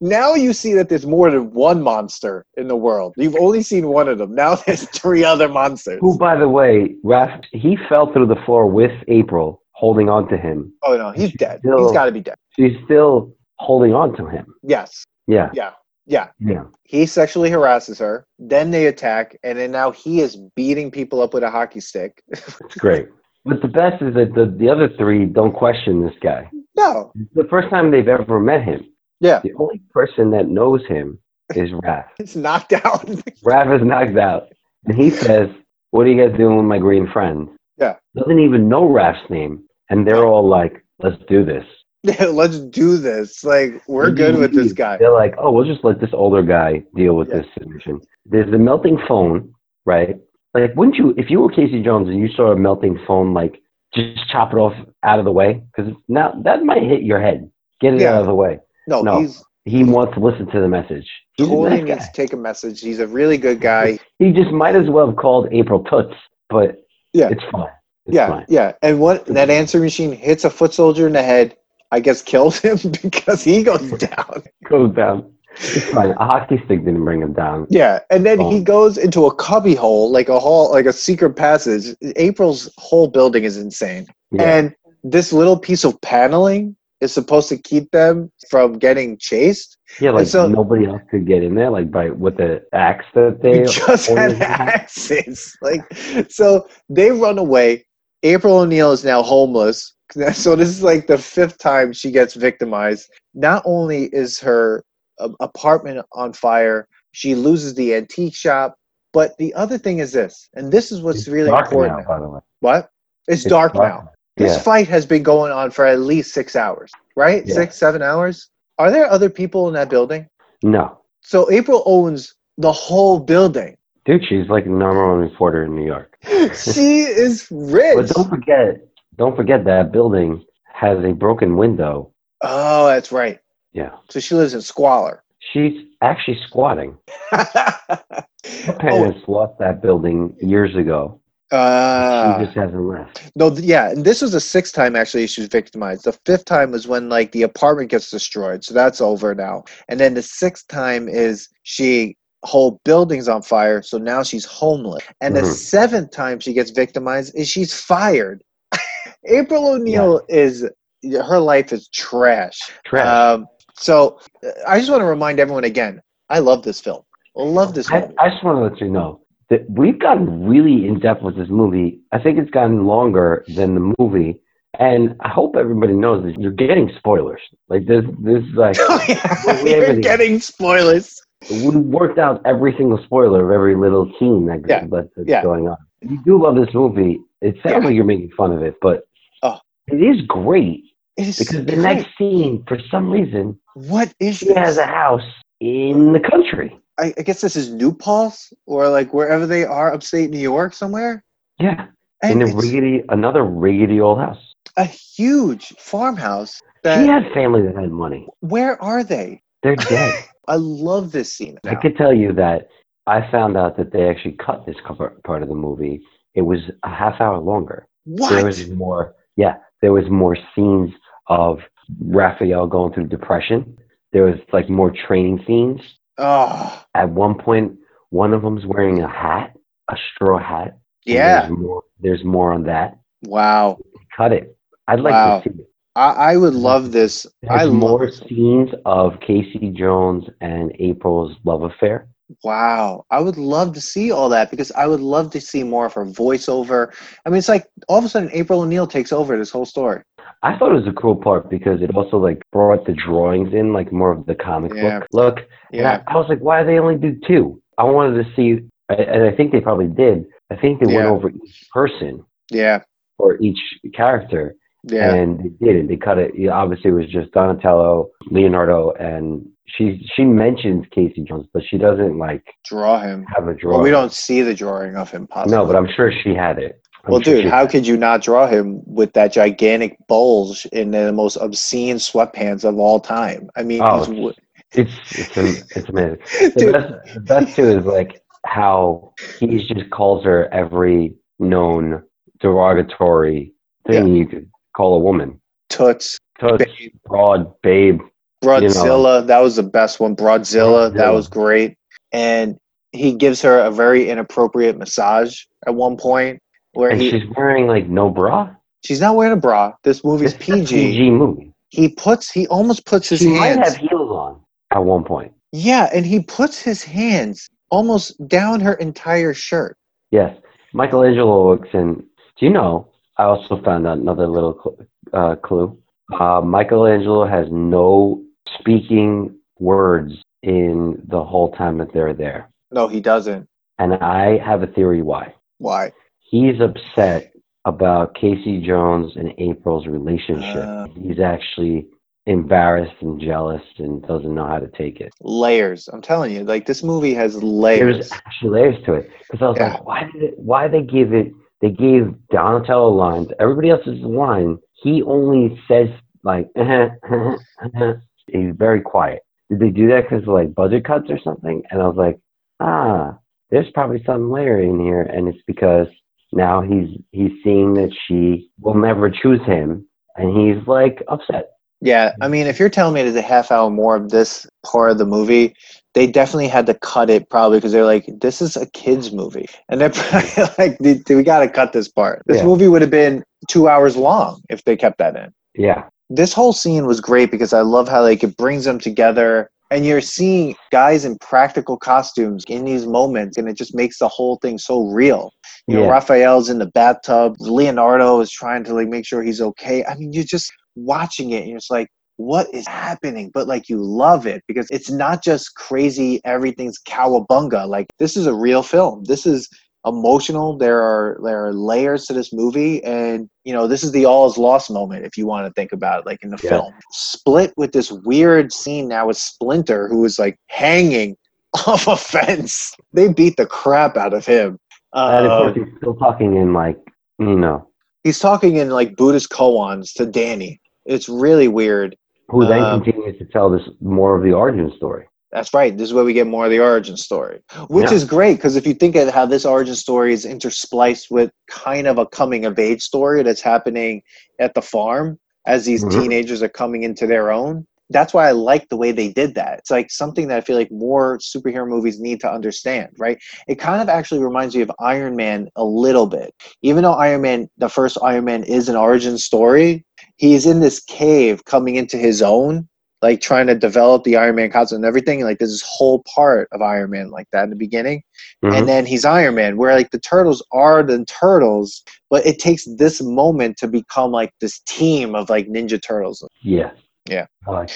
Now you see that there's more than one monster in the world. You've only seen one of them. Now [LAUGHS] there's three other monsters. Who, by the way, Raph, he fell through the floor with April holding on to him. Oh no, he's dead. Still- He's got to be dead. She's still holding on to him. Yes. Yeah, Yeah. Yeah. yeah. He sexually harasses her. Then they attack, and then now he is beating people up with a hockey stick. It's great. But the best is that the, the other three don't question this guy. no. It's the first time they've ever met him. Yeah. The only person that knows him is Raph. [LAUGHS] It's knocked out. Raph is knocked out. And he says, What are you guys doing with my green friend? Yeah. Doesn't even know Raph's name. And they're all like, Let's do this. [LAUGHS] Let's do this. Like we're good with this guy. They're like, Oh, we'll just let this older guy deal with Yeah. this situation. There's the melting phone, right? Like, wouldn't you, if you were Casey Jones and you saw a melting phone, like, just chop it off out of the way? Because now that might hit your head. Get it Yeah. out of the way. No, No. he's He wants to listen to the message. He's a totally needs to take a message. He's a really good guy. He just might as well have called April Toots, but Yeah. it's fine. It's yeah, fine. yeah. And what that answering machine hits a foot soldier in the head, I guess kills him [LAUGHS] because he goes down. [LAUGHS] Goes down. It's fine. A hockey stick didn't bring him down. Yeah, and then he Oh. goes into a cubby hole, like a hall, like a secret passage. April's whole building is insane, Yeah. and this little piece of paneling is supposed to keep them from getting chased. yeah, like so- nobody else could get in there, like by with the axe that they They [LAUGHS] just had axes. Like, so they run away. April O'Neil is now homeless [LAUGHS] So this is like the fifth time she gets victimized. Not only is her uh, apartment on fire, she loses the antique shop. But the other thing is this, and this is what's It's really dark important. now, by the way. What? It's, It's dark, dark now. This Yeah. fight has been going on for at least six hours, right? Yeah. Six, seven hours. Are there other people in that building? No. So April owns the whole building. Dude, she's like a number one reporter in New York. [LAUGHS] she is rich. [LAUGHS] But don't forget, don't forget that building has a broken window. oh, that's right. Yeah. So she lives in squalor. She's actually squatting. [LAUGHS] Her oh, parents lost that building years ago. uh, she just hasn't left. no, yeah, and this was the sixth time actually she was victimized. The fifth time was when like the apartment gets destroyed, so that's over now. And then the sixth time is she whole buildings on fire, so now she's homeless. And the Mhm. seventh time she gets victimized is she's fired. [LAUGHS] April O'Neil is her life is trash. Trash. Um, so I just want to remind everyone again, I love this film. I love this I, movie. I just want to let you know that we've gotten really in depth with this movie. I think it's gotten longer than the movie. And I hope everybody knows that you're getting spoilers. Like this, this is like [LAUGHS] Oh, yeah. You're getting spoilers. we worked out every single spoiler of every little scene that, Yeah. that's Yeah. going on. You do love this movie, it sounds Yeah. like you're making fun of it, but Oh. it is great It is because the great. next scene, for some reason, what is she has a house in the country. I, I guess this is New Paltz or like wherever they are, upstate New York somewhere. Yeah, And in a rickety, another rickety old house. a huge farmhouse. That She had family that had money. where are they? They're dead. [LAUGHS] I love this scene. I could tell you that I found out that they actually cut this part of the movie. It was a half hour longer. What? There was more, yeah, there was more scenes of Raphael going through depression. There was like more training scenes. Oh, At one point, one of them's wearing a hat, a straw hat. yeah. There's more, there's more on that. Wow. Cut it. I'd like Wow. to see it. I, I would love this. I There's love more scenes of Casey Jones and April's love affair. Wow. I would love to see all that because I would love to see more of her voiceover. I mean, it's like all of a sudden April O'Neil takes over this whole story. I thought it was a cool part because it also like brought the drawings in, like more of the comic Yeah. book look. Yeah. I, I was like, why do they only do two? I wanted to see, and I think they probably did. I think they went over each person Yeah. or each character, Yeah. and they did it. They cut it. Yeah, obviously, it was just Donatello, Leonardo, and she she mentions Casey Jones, but she doesn't like Draw him. have a drawing. Well, we don't see the drawing of him possibly. No, but I'm sure she had it. I'm well, sure dude, how could you not draw him with that gigantic bulge in the most obscene sweatpants of all time? I mean, Oh, w- It's it's it's amazing. [LAUGHS] The dude, best, the best too is like how he just calls her every known derogatory thing you could call a woman. Toots, Touch, Babe. broad, babe. Broadzilla, that was the best one. Broadzilla, that was great. And he gives her a very inappropriate massage at one point where And he she's wearing like no bra. she's not wearing a bra. This movie's This PG. PG movie. He puts he almost puts his She might have heels on at one point. Yeah, and he puts his hands almost down her entire shirt. Yes, Michelangelo looks in. Do you know? I also found another little uh, clue. Uh, Michelangelo has no speaking words in the whole time that they're there. No, he doesn't. And I have a theory why. Why? He's upset about Casey Jones and April's relationship. Uh. He's actually embarrassed and jealous and doesn't know how to take it. Layers. I'm telling you, like this movie has layers. There's actually layers to it because I was Yeah. like, why did it? Why they give it? They gave Donatello lines. Everybody else's line. He only says like, [LAUGHS] he's very quiet. Did they do that because like budget cuts or something? And I was like, ah, there's probably some layer in here, and it's because now he's he's seeing that she will never choose him, and he's like upset. Yeah, I mean, if you're telling me there's a half hour more of this part of the movie, they definitely had to cut it probably because they're like, this is a kids movie, and they're [LAUGHS] probably like, "Dude, we got to cut this part. This Yeah. movie would have been two hours long if they kept that in. Yeah, this whole scene was great because I love how like it brings them together and you're seeing guys in practical costumes in these moments and it just makes the whole thing so real you know Yeah. raphael's in the bathtub leonardo is trying to like make sure he's okay i mean you're just watching it and you're like what is happening? But like you love it because it's not just crazy everything's cowabunga. Like this is a real film. This is emotional. There are there are layers to this movie. And you know this is the all is lost moment if you want to think about it like in the Yeah. film. Split with this weird scene now with splinter who is like hanging [LAUGHS] off a fence. They beat the crap out of him. And of Uh, course, he's still talking in like, you know, he's talking in like buddhist koans to danny. It's really weird who then Um, continues to tell this more of the origin story. That's right. This is where we get more of the origin story, which Yeah. is great because if you think of how this origin story is interspliced with kind of a coming of age story that's happening at the farm as these Mhm. teenagers are coming into their own. That's why I like the way they did that. It's like something that I feel like more superhero movies need to understand, right? It kind of actually reminds me of Iron Man a little bit. Even though Iron Man, the first Iron Man is an origin story, he's in this cave coming into his own like trying to develop the Iron Man concept and everything. and, Like there's this whole part of Iron Man like that in the beginning, Mhm. and then he's Iron Man, where like the turtles are the turtles, but it takes this moment to become like this team of like Ninja Turtles. yeah. Yeah. Like.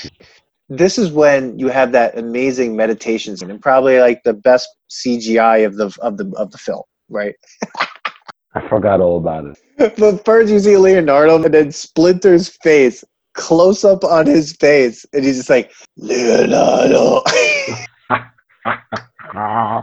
This is when you have that amazing meditation scene, and probably like the best CGI of the of the of the film, right? [LAUGHS] I forgot all about it. [LAUGHS] but first you see Leonardo and then Splinter's face close up on his face, and he's just like Leonardo. [LAUGHS]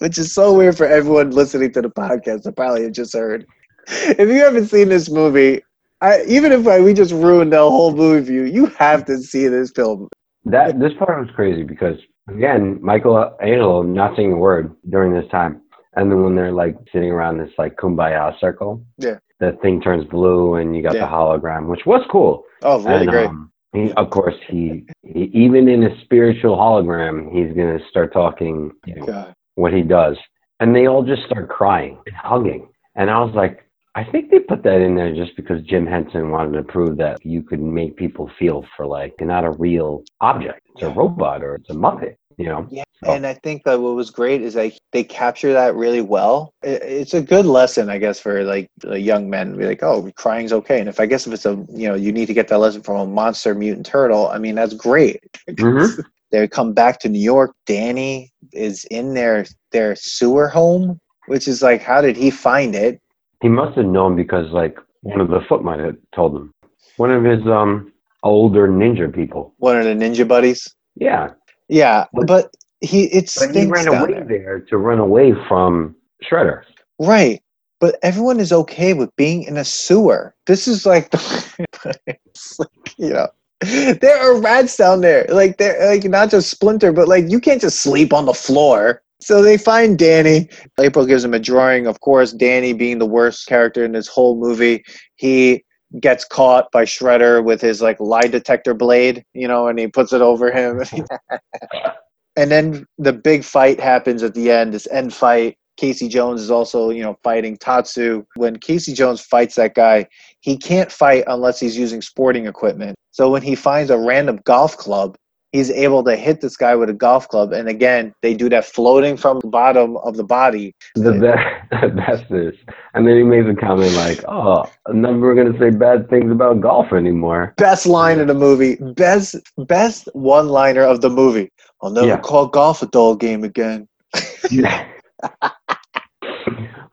which is so weird for everyone listening to the podcast. I probably have just heard. If you haven't seen this movie, I, even if I, we just ruined the whole movie for you, you have to see this film. That this part was crazy because again, Michelangelo not saying a word during this time, and then when they're like sitting around this like kumbaya circle, Yeah. the thing turns blue, and you got Yeah. the hologram, which was cool. Oh, really and, great. Um, he, of course, he, he even in a spiritual hologram, he's gonna start talking you know, what he does, and they all just start crying and hugging, and I was like. I think they put that in there just because Jim Henson wanted to prove that you could make people feel for like you're not a real object. It's a robot or it's a muppet, you know? Yeah, So- and I think that what was great is like they capture that really well. It's a good lesson, I guess, for like young men. Be like, oh, crying's okay. And if I guess if it's a you know you need to get that lesson from a monster mutant turtle, I mean that's great. Mhm. [LAUGHS] they come back to New York. Danny is in their their sewer home, which is like, how did he find it? He must have known because like one of the footmen had told him. One of his um older ninja people. One of the ninja buddies. Yeah. Yeah, But- but he it's But he ran away there. there to run away from Shredder. Right. But everyone is okay with being in a sewer. This is like, it's [LAUGHS] like, you know, there are rats down there. Like they're like not just Splinter, but like you can't just sleep on the floor. So they find Danny. April gives him a drawing. Of course, Danny being the worst character in this whole movie, he gets caught by Shredder with his like lie detector blade, you know, and he puts it over him. [LAUGHS] and then the big fight happens at the end, this end fight. Casey Jones is also, you know, fighting Tatsu. When Casey Jones fights that guy, he can't fight unless he's using sporting equipment. So when he finds a random golf club, he's able to hit this guy with a golf club. And again, they do that floating from the bottom of the body. The best, [LAUGHS] the best is, and then he made the comment like, "Oh, I'm never gonna say bad things about golf anymore." Best line of the movie. Best best one liner of the movie. I'll never Yeah. call golf a dull game again. [LAUGHS]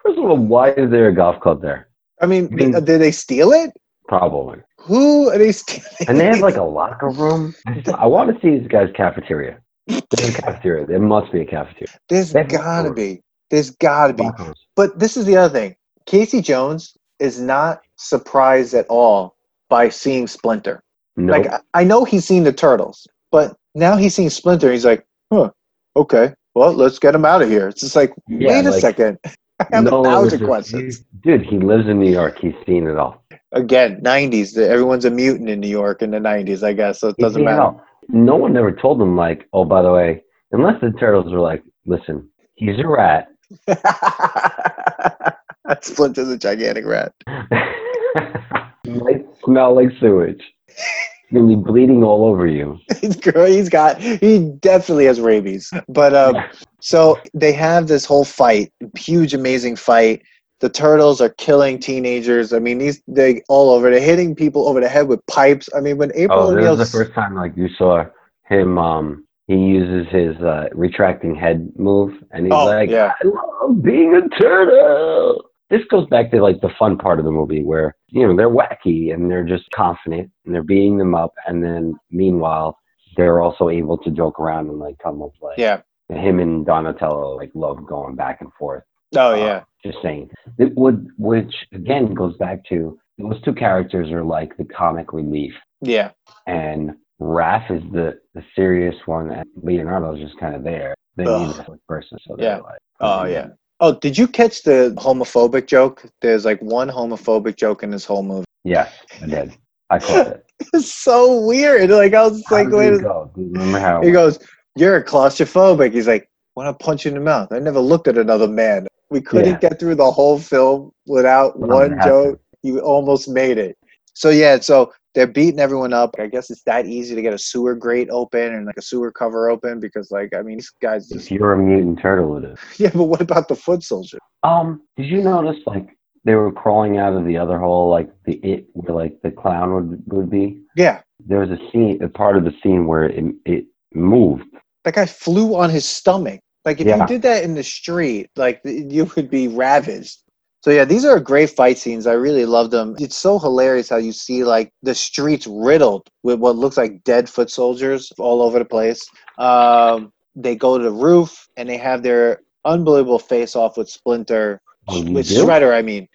First of all, why is there a golf club there? I mean, I mean- did they steal it? Probably. Who are they stealing? And they have like a locker room. I want to see this guy's cafeteria. There's a cafeteria. There must be a cafeteria. There's gotta be. There's gotta be. But this is the other thing. Casey Jones is not surprised at all by seeing Splinter. Nope. Like I- know he's seen the turtles, but now he's seeing Splinter. He's like, huh, okay, well, let's get him out of here. It's just like, Yeah, wait a like, second. [LAUGHS] I have no a thousand questions. Dude, he lives in New York. He's seen it all. Again, '90s. Everyone's a mutant in New York in the '90s, I guess. So it doesn't it matter. No one ever told them, like, oh, by the way, unless the turtles were like, listen, he's a rat. [LAUGHS] Splinter's a gigantic rat. [LAUGHS] might smell like sewage. He's gonna be bleeding all over you. [LAUGHS] he's gr- he's got he definitely has rabies. But um, so they have this whole fight, huge, amazing fight. The turtles are killing teenagers. I mean, these they all over. They're hitting people over the head with pipes. I mean, when April Oh, this is the first time like you saw him. Um, he uses his uh, retracting head move, and he's Oh, like, yeah. "I love being a turtle." This goes back to like the fun part of the movie, where you know they're wacky and they're just confident and they're beating them up, and then meanwhile they're also able to joke around and like come up with like yeah, him and Donatello like love going back and forth. Oh Uh, yeah, just saying. It would, which again goes back to those two characters are like the comic relief, yeah, and Raph is the the serious one, and Leonardo's just kind of there. They need a person, so Yeah. they're like, oh yeah. Oh, did you catch the homophobic joke? There's like one homophobic joke in this whole movie. Yes, I did. I caught it. [LAUGHS] It's so weird. Like I was How like, wait. it go? Remember how? He goes, "You're a claustrophobic." He's like, "Want to punch you in the mouth?" I never looked at another man. We couldn't Yeah. get through the whole film without one joke. You almost made it. So yeah, so they're beating everyone up. I guess it's that easy to get a sewer grate open and like a sewer cover open because, like, I mean, [LAUGHS] these guys If just you're a mutant turtle, it is. [LAUGHS] yeah. But what about the foot soldier? Um, did you notice like they were crawling out of the other hole, like the it where like the clown would would be? Yeah, There was a scene, a part of the scene where it it moved. that guy flew on his stomach. Like if you did that in the street, like you would be ravaged. So yeah, these are great fight scenes. I really love them. It's so hilarious how you see like the streets riddled with what looks like dead foot soldiers all over the place. Um, they go to the roof and they have their unbelievable face off with Splinter, Oh, with do? Shredder. I mean,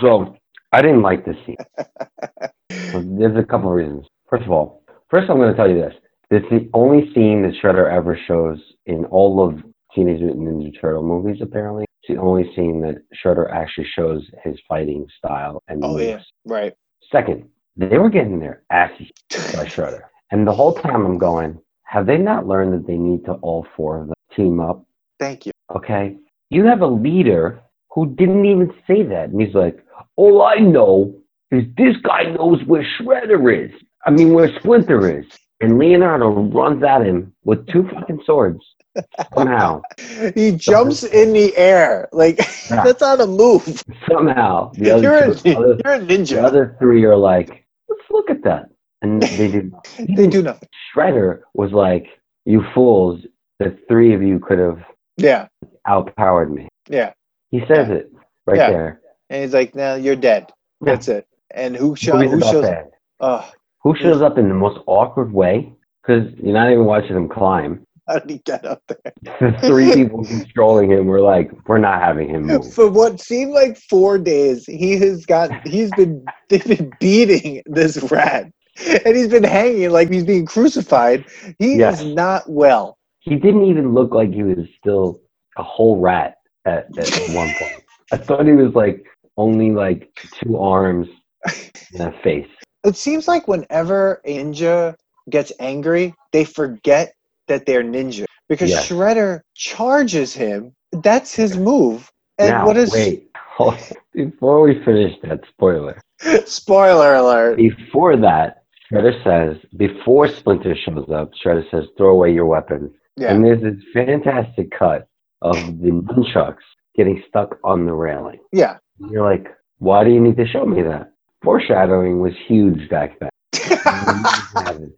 So I didn't like this scene. [LAUGHS] There's a couple of reasons. First of all, first I'm going to tell you this: it's the only scene that Shredder ever shows in all of Teenage Mutant Ninja Turtle movies. Apparently, it's the only scene that Shredder actually shows his fighting style and oh moves. yeah, right. Second, they were getting their asses by [LAUGHS] Shredder, and the whole time I'm going, have they not learned that they need to all four of them team up? Thank you. Okay, you have a leader who didn't even say that, and he's like, "All I know is this guy knows where Shredder is. I mean, where Splinter is." And Leonardo runs at him with two fucking swords. Somehow, [LAUGHS] He jumps in the air like [LAUGHS] Yeah. that's not a move. somehow, the other, You're a, two, other, you're a the other three are like, "Let's look at that," and they do. [LAUGHS] They do nothing. Shredder was like, "You fools! The three of you could have Yeah, outpowered me." yeah. He says Yeah. it right Yeah. there. And he's like, "Now you're dead. That's it." And who, Movie's who shows? that. Oh, Who shows up in the most awkward way? Because you're not even watching him climb. how did he get up there? [LAUGHS] The three people controlling him were like, "We're not having him move." For what seemed like four days, he has got. He's been. [LAUGHS] They've been beating this rat, and he's been hanging like he's being crucified. He Yes. is not well. He didn't even look like he was still a whole rat at, at [LAUGHS] one point. I thought he was like only like two arms and a face. It seems like whenever a ninja gets angry, they forget that they're ninja because Yes. Shredder charges him. That's his move. And now, what is wait, before we finish that spoiler, [LAUGHS] spoiler alert? before that, Shredder says, before Splinter shows up, Shredder says, "Throw away your weapons." Yeah, And there's this fantastic cut of the nunchucks getting stuck on the railing. yeah. You're like, why do you need to show me that? Foreshadowing was huge back then. [LAUGHS]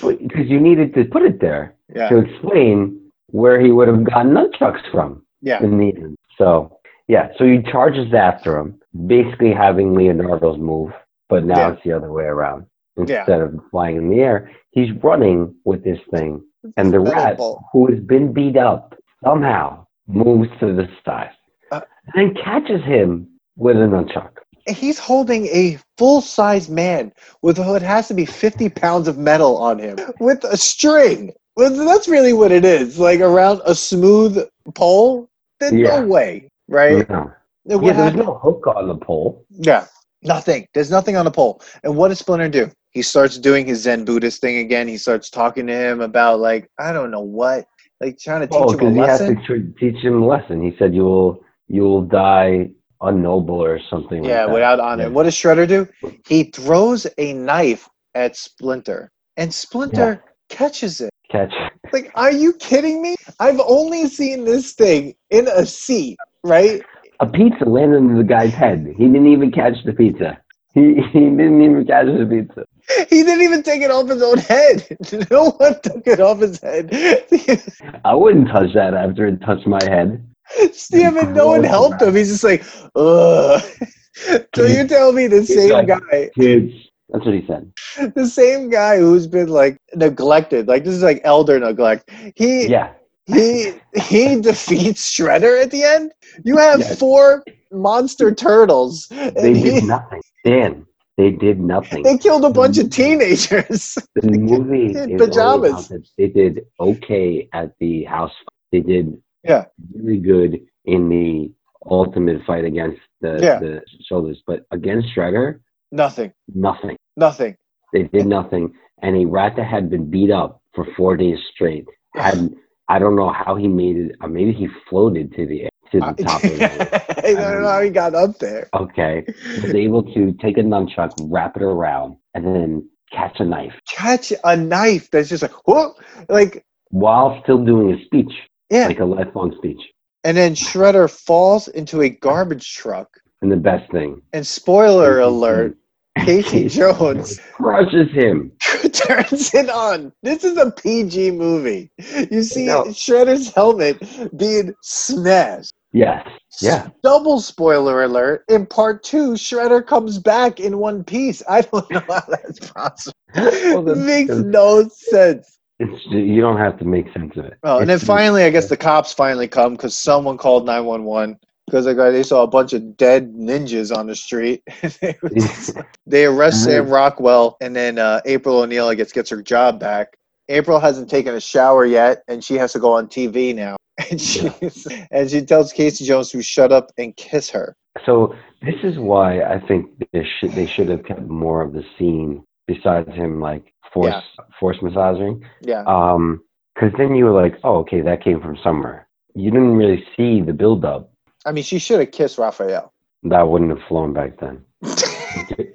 Because you needed to put it there yeah, to explain where he would have gotten nunchucks from yeah. in the end. So, yeah, so he charges after him, basically having Leonardo's move, but now Yeah. it's the other way around. Yeah. Instead of flying in the air, he's running with this thing and the rat who has been beat up somehow moves to the side Uh, and catches him with a nunchuck. He's holding a full size man with what has to be 50 pounds of metal on him with a string. That's really what it is. Like around a smooth pole. There's Yeah. no way, right? No. Yeah, there's happened- no hook on the pole. Yeah, nothing. There's nothing on the pole. And what does Splinter do? He starts doing his Zen Buddhist thing again. He starts talking to him about like I don't know what, like trying to teach Oh, him because a he has to teach him a lesson. He said, "You will, you will die unnoble or something." Yeah, like that. without honor. Yeah. What does Shredder do? He throws a knife at Splinter, and Splinter catches it. Catch. Like, are you kidding me? I've only seen this thing in a seat, right? A pizza landed on the guy's head. He didn't even catch the pizza. He, he didn't even catch the pizza. He didn't even take it off his own head. [LAUGHS] No one took it off his head. [LAUGHS] I wouldn't touch that after it touched my head. Steve and no one helped him. He's just like, ugh. [LAUGHS] So you tell me the same like- guy, Kids. That's what he said. the same guy who's been like neglected, like this is like elder neglect. He Yeah. he [LAUGHS] he defeats Shredder at the end. You have Yes. four monster turtles. They he- did [LAUGHS] nothing. Dan, they did nothing. they killed a bunch of teenagers. The movie in pajamas. They did okay at the house. They did Yeah. really good in the ultimate fight against the, Yeah. the shoulders, but against Shredder, Nothing. nothing. Nothing. They did nothing, and a rat that had been beat up for four days straight had I don't know how he made it. Or maybe he floated to the to the uh, top of it. [LAUGHS] I don't know how he got up there. Okay, [LAUGHS] was able to take a nunchuck, wrap it around, and then catch a knife Catch a knife that's just like whoa, like while still doing a speech, yeah. like a lifelong speech. And then Shredder falls into a garbage truck. And the best thing, And spoiler alert, Casey [LAUGHS] Jones crushes him. [LAUGHS] turns it on. This is a PG movie. You see No. Shredder's helmet being smashed. Yes, yeah. Double spoiler alert. In part two, Shredder comes back in one piece. I don't know how that's possible. [LAUGHS] Well, it makes that's- no sense. It's you don't have to make sense of it. Oh, and then It's- finally, I guess the cops finally come because someone called 911 because they, got- they saw a bunch of dead ninjas on the street. [LAUGHS] they, were [LAUGHS] just- they arrest Sam Rockwell, and then uh, April O'Neil, I guess, gets her job back. April hasn't taken a shower yet, and she has to go on TV now. [LAUGHS] And she and she tells Casey Jones to shut up and kiss her. So this is why I think they should they should have kept more of the scene besides him like force force massaging. Yeah, Um, because then you were like, oh, okay, that came from somewhere. You didn't really see the build up. I mean, she should have kissed Raphael. That wouldn't have flown back then. [LAUGHS]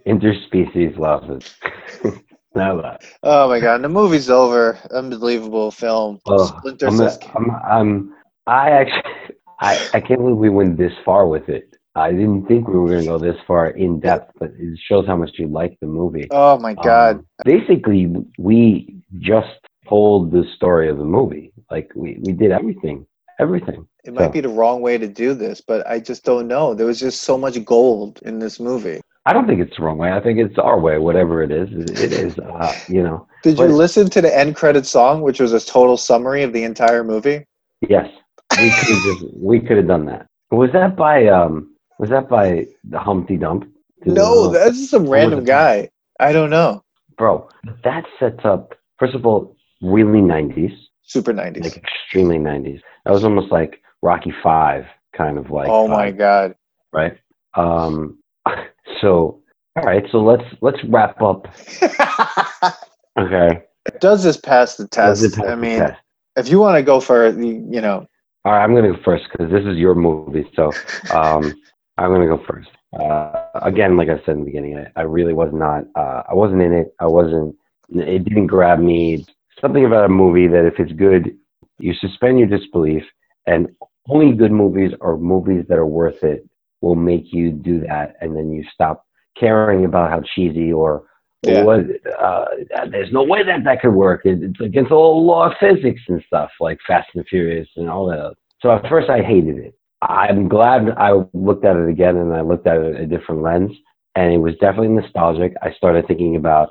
Interspecies losses. [LAUGHS] now that. oh my god, the movie's over. Unbelievable film. Oh, Splinter I'm, says, I'm, I'm, I actually, I, I can't believe we went this far with it. I didn't think we were going to go this far in depth, but it shows how much you like the movie. "Oh my god." Um, basically, we just told the story of the movie. Like we, we did everything, everything. It might So- be the wrong way to do this, but I just don't know. There was just so much gold in this movie. I don't think it's the wrong way. I think it's our way, whatever it is. It is, uh, you know. Did you listen to the end credit song, which was a total summary of the entire movie? Yes, we could have we could have done that. Was that by um? Was that by the Humpty Hump? Did No, that's just some random guy. I don't know. bro. That sets up first of all really nineties, Super 90s. like extremely nineties. That was almost like Rocky Five, kind of like. oh my vibe, god. Right. Um. [LAUGHS] So all right. So let's let's wrap up. [LAUGHS] Okay. Does this pass the test? pass I mean, test? if you want to go for it, you you know, All right, I'm going to go first because this is your movie. So [LAUGHS] um, I'm going to go first. Uh, again, like I said in the beginning, I, I really was not, uh, I wasn't in it. I wasn't, it didn't grab me. Something about a movie that if it's good, you suspend your disbelief. And only good movies or movies that are worth it will make you do that. And then you stop caring about how cheesy or Yeah. what, uh, there's no way that that could work. It, it's against all law of physics and stuff like Fast and Furious and all that. So at first I hated it. I'm glad I looked at it again and I looked at it a different lens and it was definitely nostalgic. I started thinking about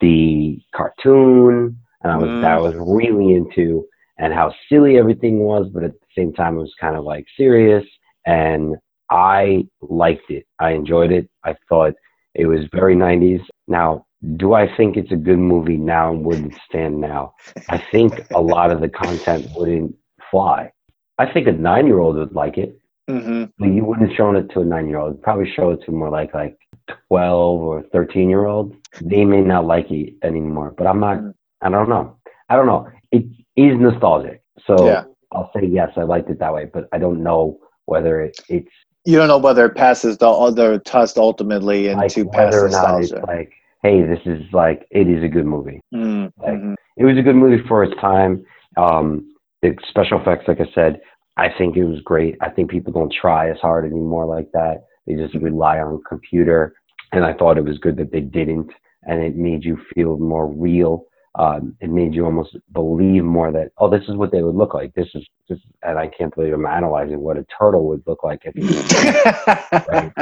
the cartoon and I was, Mm. that I was really into and how silly everything was, but at the same time it was kind of like serious and I liked it. I enjoyed it. I thought it was very 90s. Now, do I think it's a good movie now and wouldn't stand now? I think a lot of the content wouldn't fly. I think a nine year old would like it, hmm but you wouldn't show it to a nine year old. Probably show it to more like like twelve or thirteen year old. They may not like it anymore. But I'm not I don't know. I don't know. It is nostalgic. So Yeah. I'll say yes, I liked it that way, but I don't know whether it, it's you don't know whether it passes the other test ultimately like into past not it's nostalgia. like hey, this is like it is a good movie. Mm, Like. It was a good movie for its time. Um, the special effects, like I said, I think it was great. I think people don't try as hard anymore like that. They just rely on computer, and I thought it was good that they didn't, and it made you feel more real. Um, it made you almost believe more that oh, this is what they would look like. This is this, and I can't believe I'm analyzing what a turtle would look like if you [LAUGHS]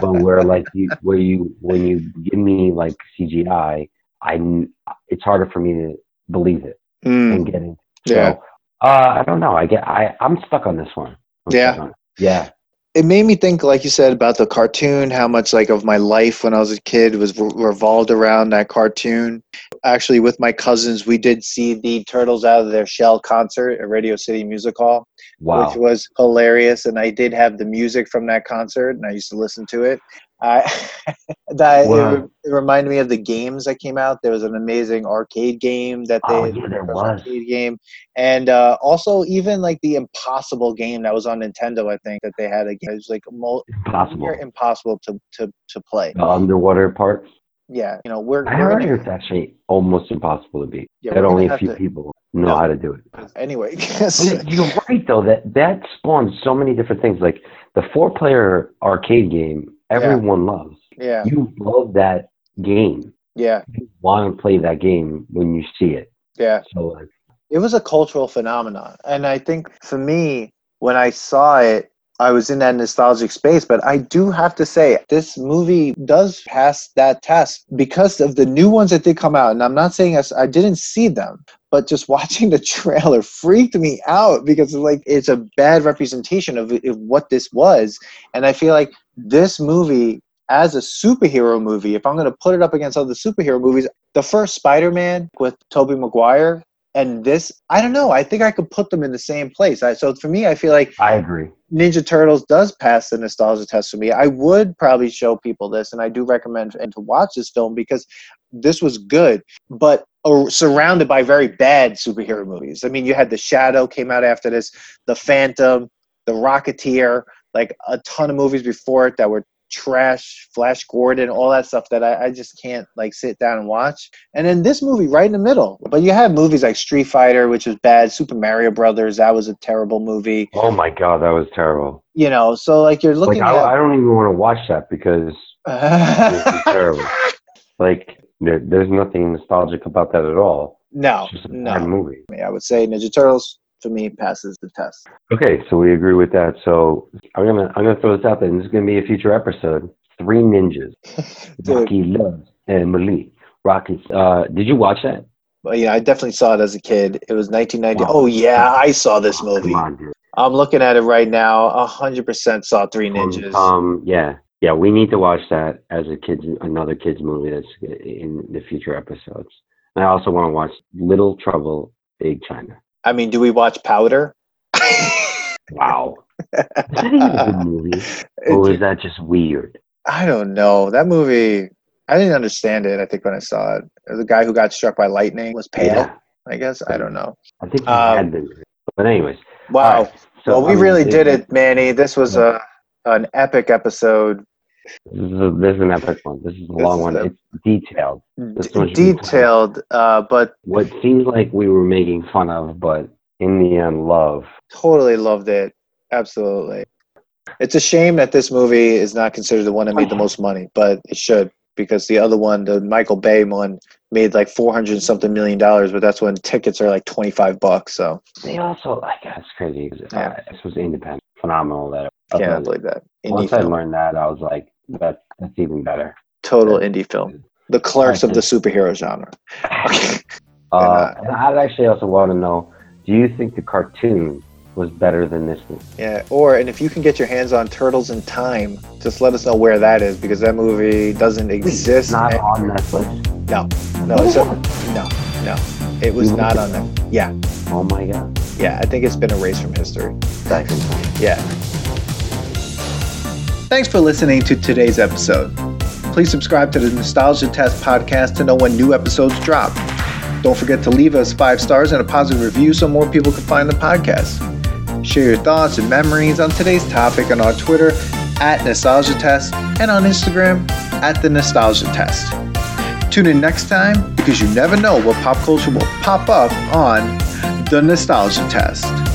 but where like you where you when you give me like CGI, I, it's harder for me to believe it Mm, and get into. yeah. So uh, I don't know. I get I I'm stuck on this one. I'm Yeah. on it. Yeah. it made me think, like you said, about the cartoon. How much like of my life when I was a kid was re- revolved around that cartoon. Actually, with my cousins, we did see the Turtles out of their shell concert at Radio City Music Hall. Wow. which was hilarious. And I did have the music from that concert, and I used to listen to it. I [LAUGHS] that Wow. it, it reminded me of the games that came out. There was an amazing arcade game that they Oh, yeah, there was. arcade game, and uh, also even like the Impossible game that was on Nintendo. I think that they had a game. It was like mo- Impossible. impossible to to to play. The underwater part. Yeah, you know we're, I we're heard gonna, it's actually almost impossible to beat. Yeah, that only a few to- people know No. how to do it. anyway. [LAUGHS] You're right though that that spawned so many different things. Like the four player arcade game, everyone loves. yeah, You love that game. yeah, You want to play that game when you see it. yeah. So like, it was a cultural phenomenon and i think for me when i saw it i was in that nostalgic space but i do have to say this movie does pass that test because of the new ones that did come out and i'm not saying I, I didn't see them but just [LAUGHS] watching the trailer freaked me out because like it's a bad representation of, of what this was. And i feel like this movie as a superhero movie if i'm going to put it up against other superhero movies the first spider-man with tobey maguire and this i don't know i think i could put them in the same place. I, so for me i feel like I agree. ninja turtles does pass the nostalgia test for me. I would probably show people this and i do recommend and to watch this film because this was good but uh, surrounded by very bad superhero movies. I mean you had the shadow came out after this the phantom the rocketeer like a ton of movies before it that were trash flash gordon all that stuff that I, I just can't like sit down and watch and then this movie right in the middle but you have movies like street fighter which was bad super mario brothers that was a terrible movie Oh my god, that was terrible. you know so like you're Like looking I, I at don't even want to watch that because [LAUGHS] it was terrible. Like there, there's nothing nostalgic about that at all. no It's just a bad no movie. i would say ninja turtles for me passes the test Okay, so we agree with that. So I'm gonna I'm gonna throw this out there, and this is gonna be a future episode. Three ninjas. [LAUGHS] Rocky Love and Emily. Rocky. Uh, did you watch that? Well, yeah, I definitely saw it as a kid. It was 1990. Wow. Oh yeah, I saw this Oh, movie. Come on. I'm looking at it right now. Hundred percent saw Three Ninjas. Um, yeah, yeah. We need to watch that as a kids another kids movie that's in the future episodes. And I also want to watch Little Trouble Big China. I mean, do we watch Powder? [LAUGHS] Wow. Is that even a good [LAUGHS] movie? Or is that just weird? I don't know. That movie, I didn't understand it. I think when I saw it, the guy who got struck by lightning was pale. Yeah, I guess I don't know. I think he Um, had been. But anyways, Wow. all right, so, well, we I mean, really did it, Manny. This was a an epic episode. This is, a, this is an epic one. This is a This long is one. a- It's detailed. This D- one should be detailed, uh, but What seems like we were making fun of, but in the end, love. totally loved it. Absolutely. It's a shame that this movie is not considered the one that made the most money, but it should because the other one, the Michael Bay one, made like four hundred something million dollars, but that's when tickets are like twenty five bucks. So They also, like, that's crazy. 'cause, Yeah. Uh, this was independent, phenomenal. That I can't uh, believe that indie once I film, learned that, I was like, that that's even better. total indie film, the clerks of the superhero genre. [LAUGHS] Uh, and I'd actually also want to know: Do you think the cartoon was better than this movie? Yeah, or and if you can get your hands on Turtles in Time, just let us know where that is because that movie doesn't exist. It's not on Netflix. no, no, it's a, no, no. It was You not on there. Yeah, Oh my god! yeah. I think it's been erased from history. That's insane. Yeah. Thanks for listening to today's episode. Please subscribe to the Nostalgia Test podcast to know when new episodes drop. Don't forget to leave us five stars and a positive review so more people can find the podcast. Share your thoughts and memories on today's topic on our Twitter at Nostalgia Test and on Instagram at the Nostalgia Test. Tune in next time because you never know what pop culture will pop up on the Nostalgia Test.